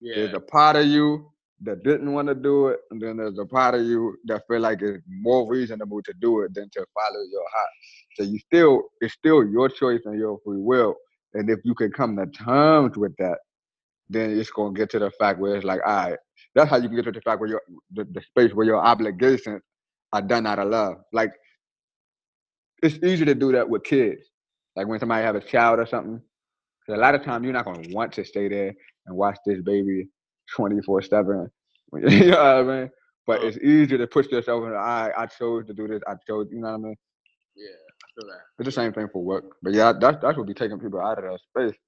Yeah. There's a part of you that didn't want to do it, and then there's a part of you that feel like it's more reasonable to do it than to follow your heart. So you still, it's still your choice and your free will. And if you can come to terms with that, then it's gonna get to the fact where it's like, all right, that's how you can get to the fact where your the, the space where your obligations are done out of love. Like it's easy to do that with kids. Like when somebody have a child or something. 'Cause a lot of times you're not gonna want to stay there and watch this baby 24 7. You mm. know what I mean? But it's easier to push yourself in. I I chose to do this. I chose. You know what I mean? Yeah. I feel that. It's the same thing for work. But yeah, that's that's what be taking people out of that space.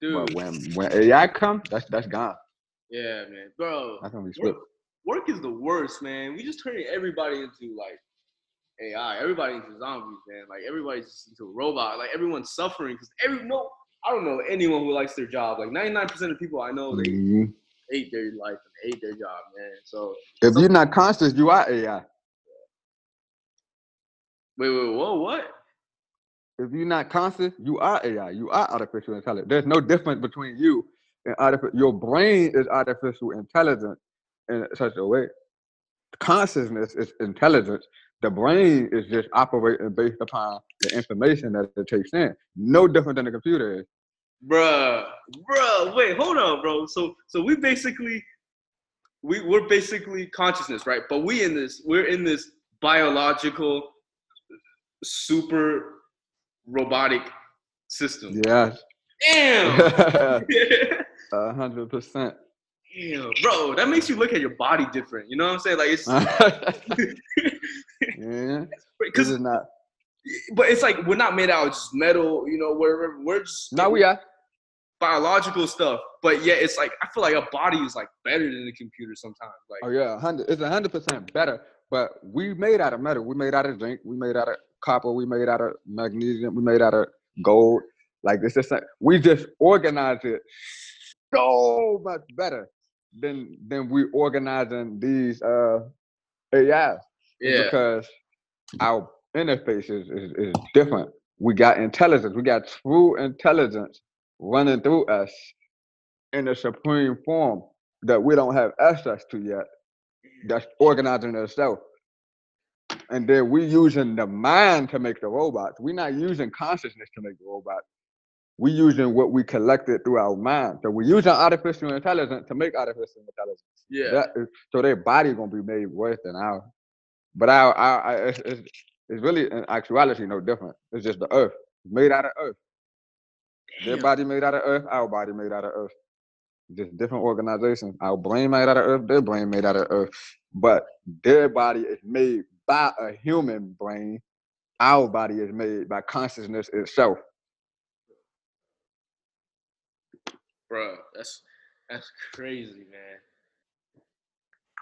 Dude. But when when AI come, that's that's gone. Yeah, man. Bro. That's gonna be Work, split. work is the worst, man. We just turning everybody into like AI. Everybody into zombies, man. Like everybody's just into a robot. Like everyone's suffering because every no, I don't know anyone who likes their job. Like 99% of people I know, they Mhm. hate their life and hate their job, man. So If you're not conscious, you are AI. wait, wait, whoa, what? If you're not conscious, you are AI. You are artificial intelligence. There's no difference between you and artificial. Your brain is artificial intelligence in such a way. Consciousness is intelligence. The brain is just operating based upon the information that it takes in. No different than a computer is. Bruh, bruh, wait, hold on, bro. So so we basically we we're basically consciousness, right? But we in this we're in this biological super robotic system. Yeah. Damn. A hundred percent. Damn, bro, that makes you look at your body different. You know what I'm saying? Like it's Yeah. Because it's not. But it's like we're not made out of just metal, you know, we're we're just No, we are. biological stuff. But yeah, it's like I feel like a body is like better than a computer sometimes. Like Oh yeah, hundred. It's a hundred percent better. But we made out of metal. We made out of zinc. We made out of copper. We made out of magnesium. We made out of gold. Like this is we just organize it so much better than than we organizing these uh AIs yeah. because our interface is, is, is different. We got intelligence. We got true intelligence running through us in a supreme form that we don't have access to yet. That's organizing itself. And then we using the mind to make the robots. We're not using consciousness to make the robots. We're using what we collected through our mind. So we're using artificial intelligence to make artificial intelligence. Yeah. Is, so their body gonna be made worse than ours. But our, our, our it's, it's, it's really in actuality no different. It's just the earth It's made out of earth. Their body made out of earth. Our body made out of earth. Just different organizations. Our brain made out of earth. Their brain made out of earth. But their body is made by a human brain. Our body is made by consciousness itself. Bro, that's that's crazy, man.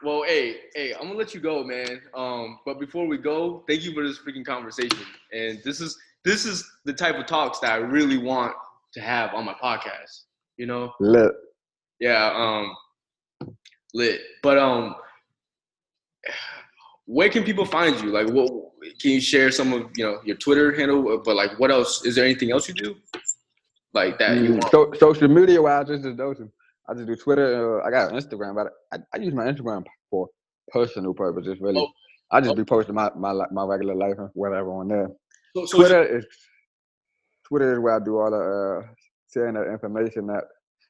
Well, hey, hey, I'm gonna let you go, man. Um, but before we go, thank you for this freaking conversation. And this is this is the type of talks that I really want to have on my podcast. You know? Lit. Yeah, um lit. But um where can people find you? Like what can you share some of you know your Twitter handle? But like what else? Is there anything else you do? Like that you Mm, want? So, social media wise, this is those. I just do Twitter. Uh, I got Instagram, but I, I use my Instagram for personal purposes, really. Oh, I just be posting my my my regular life and whatever on there. So, so Twitter is Twitter is where I do all the uh, sharing the information that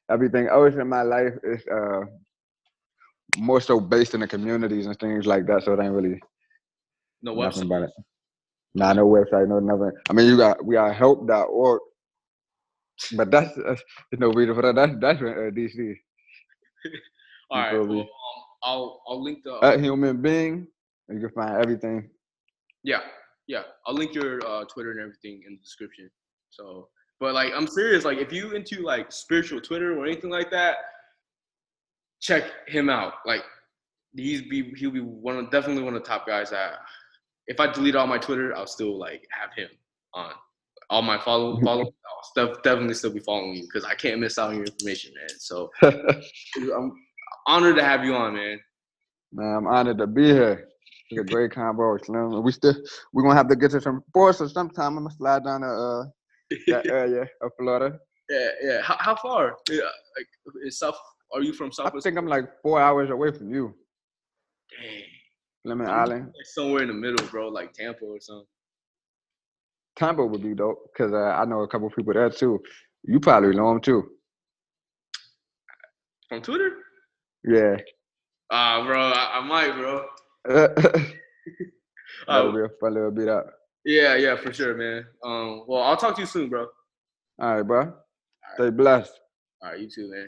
everything else in my life is uh, more so based in the communities and things like that. So it ain't really no nothing website. about it. Nah, no website, no nothing. I mean, you got we got help.org, but that's, that's no reason for that. That's that's uh, DC. All right. Well, um, I'll I'll link the At human being, you can find everything. yeah yeah I'll link your uh, Twitter and everything in the description. So, but like I'm serious. Like if you into like spiritual Twitter or anything like that, check him out. Like he's be he'll be one of definitely one of the top guys that if I delete all my Twitter, I'll still like have him on all my follow follow. I'll definitely still be following you because I can't miss out on your information, man. So I'm honored to have you on, man. Man, I'm honored to be here. It's a great combo, Slim. We still we're gonna have to get to some sports or sometime. I'm gonna slide down to uh that area of Florida. Yeah, yeah. How, how far? Yeah, like is South? Are you from South? I think I'm like four hours away from you, Dang. Lemon I'm Island. somewhere in the middle, bro, like Tampa or something. Tampa would be dope because uh, I know a couple people there too. You probably know them too. On Twitter? Yeah. Ah, bro, I, I might, bro. that Uh, would be a fun little beat up. yeah, yeah, for sure, man. Um, well, I'll talk to you soon, bro. All right, bro. Stay blessed. All right, you too, man.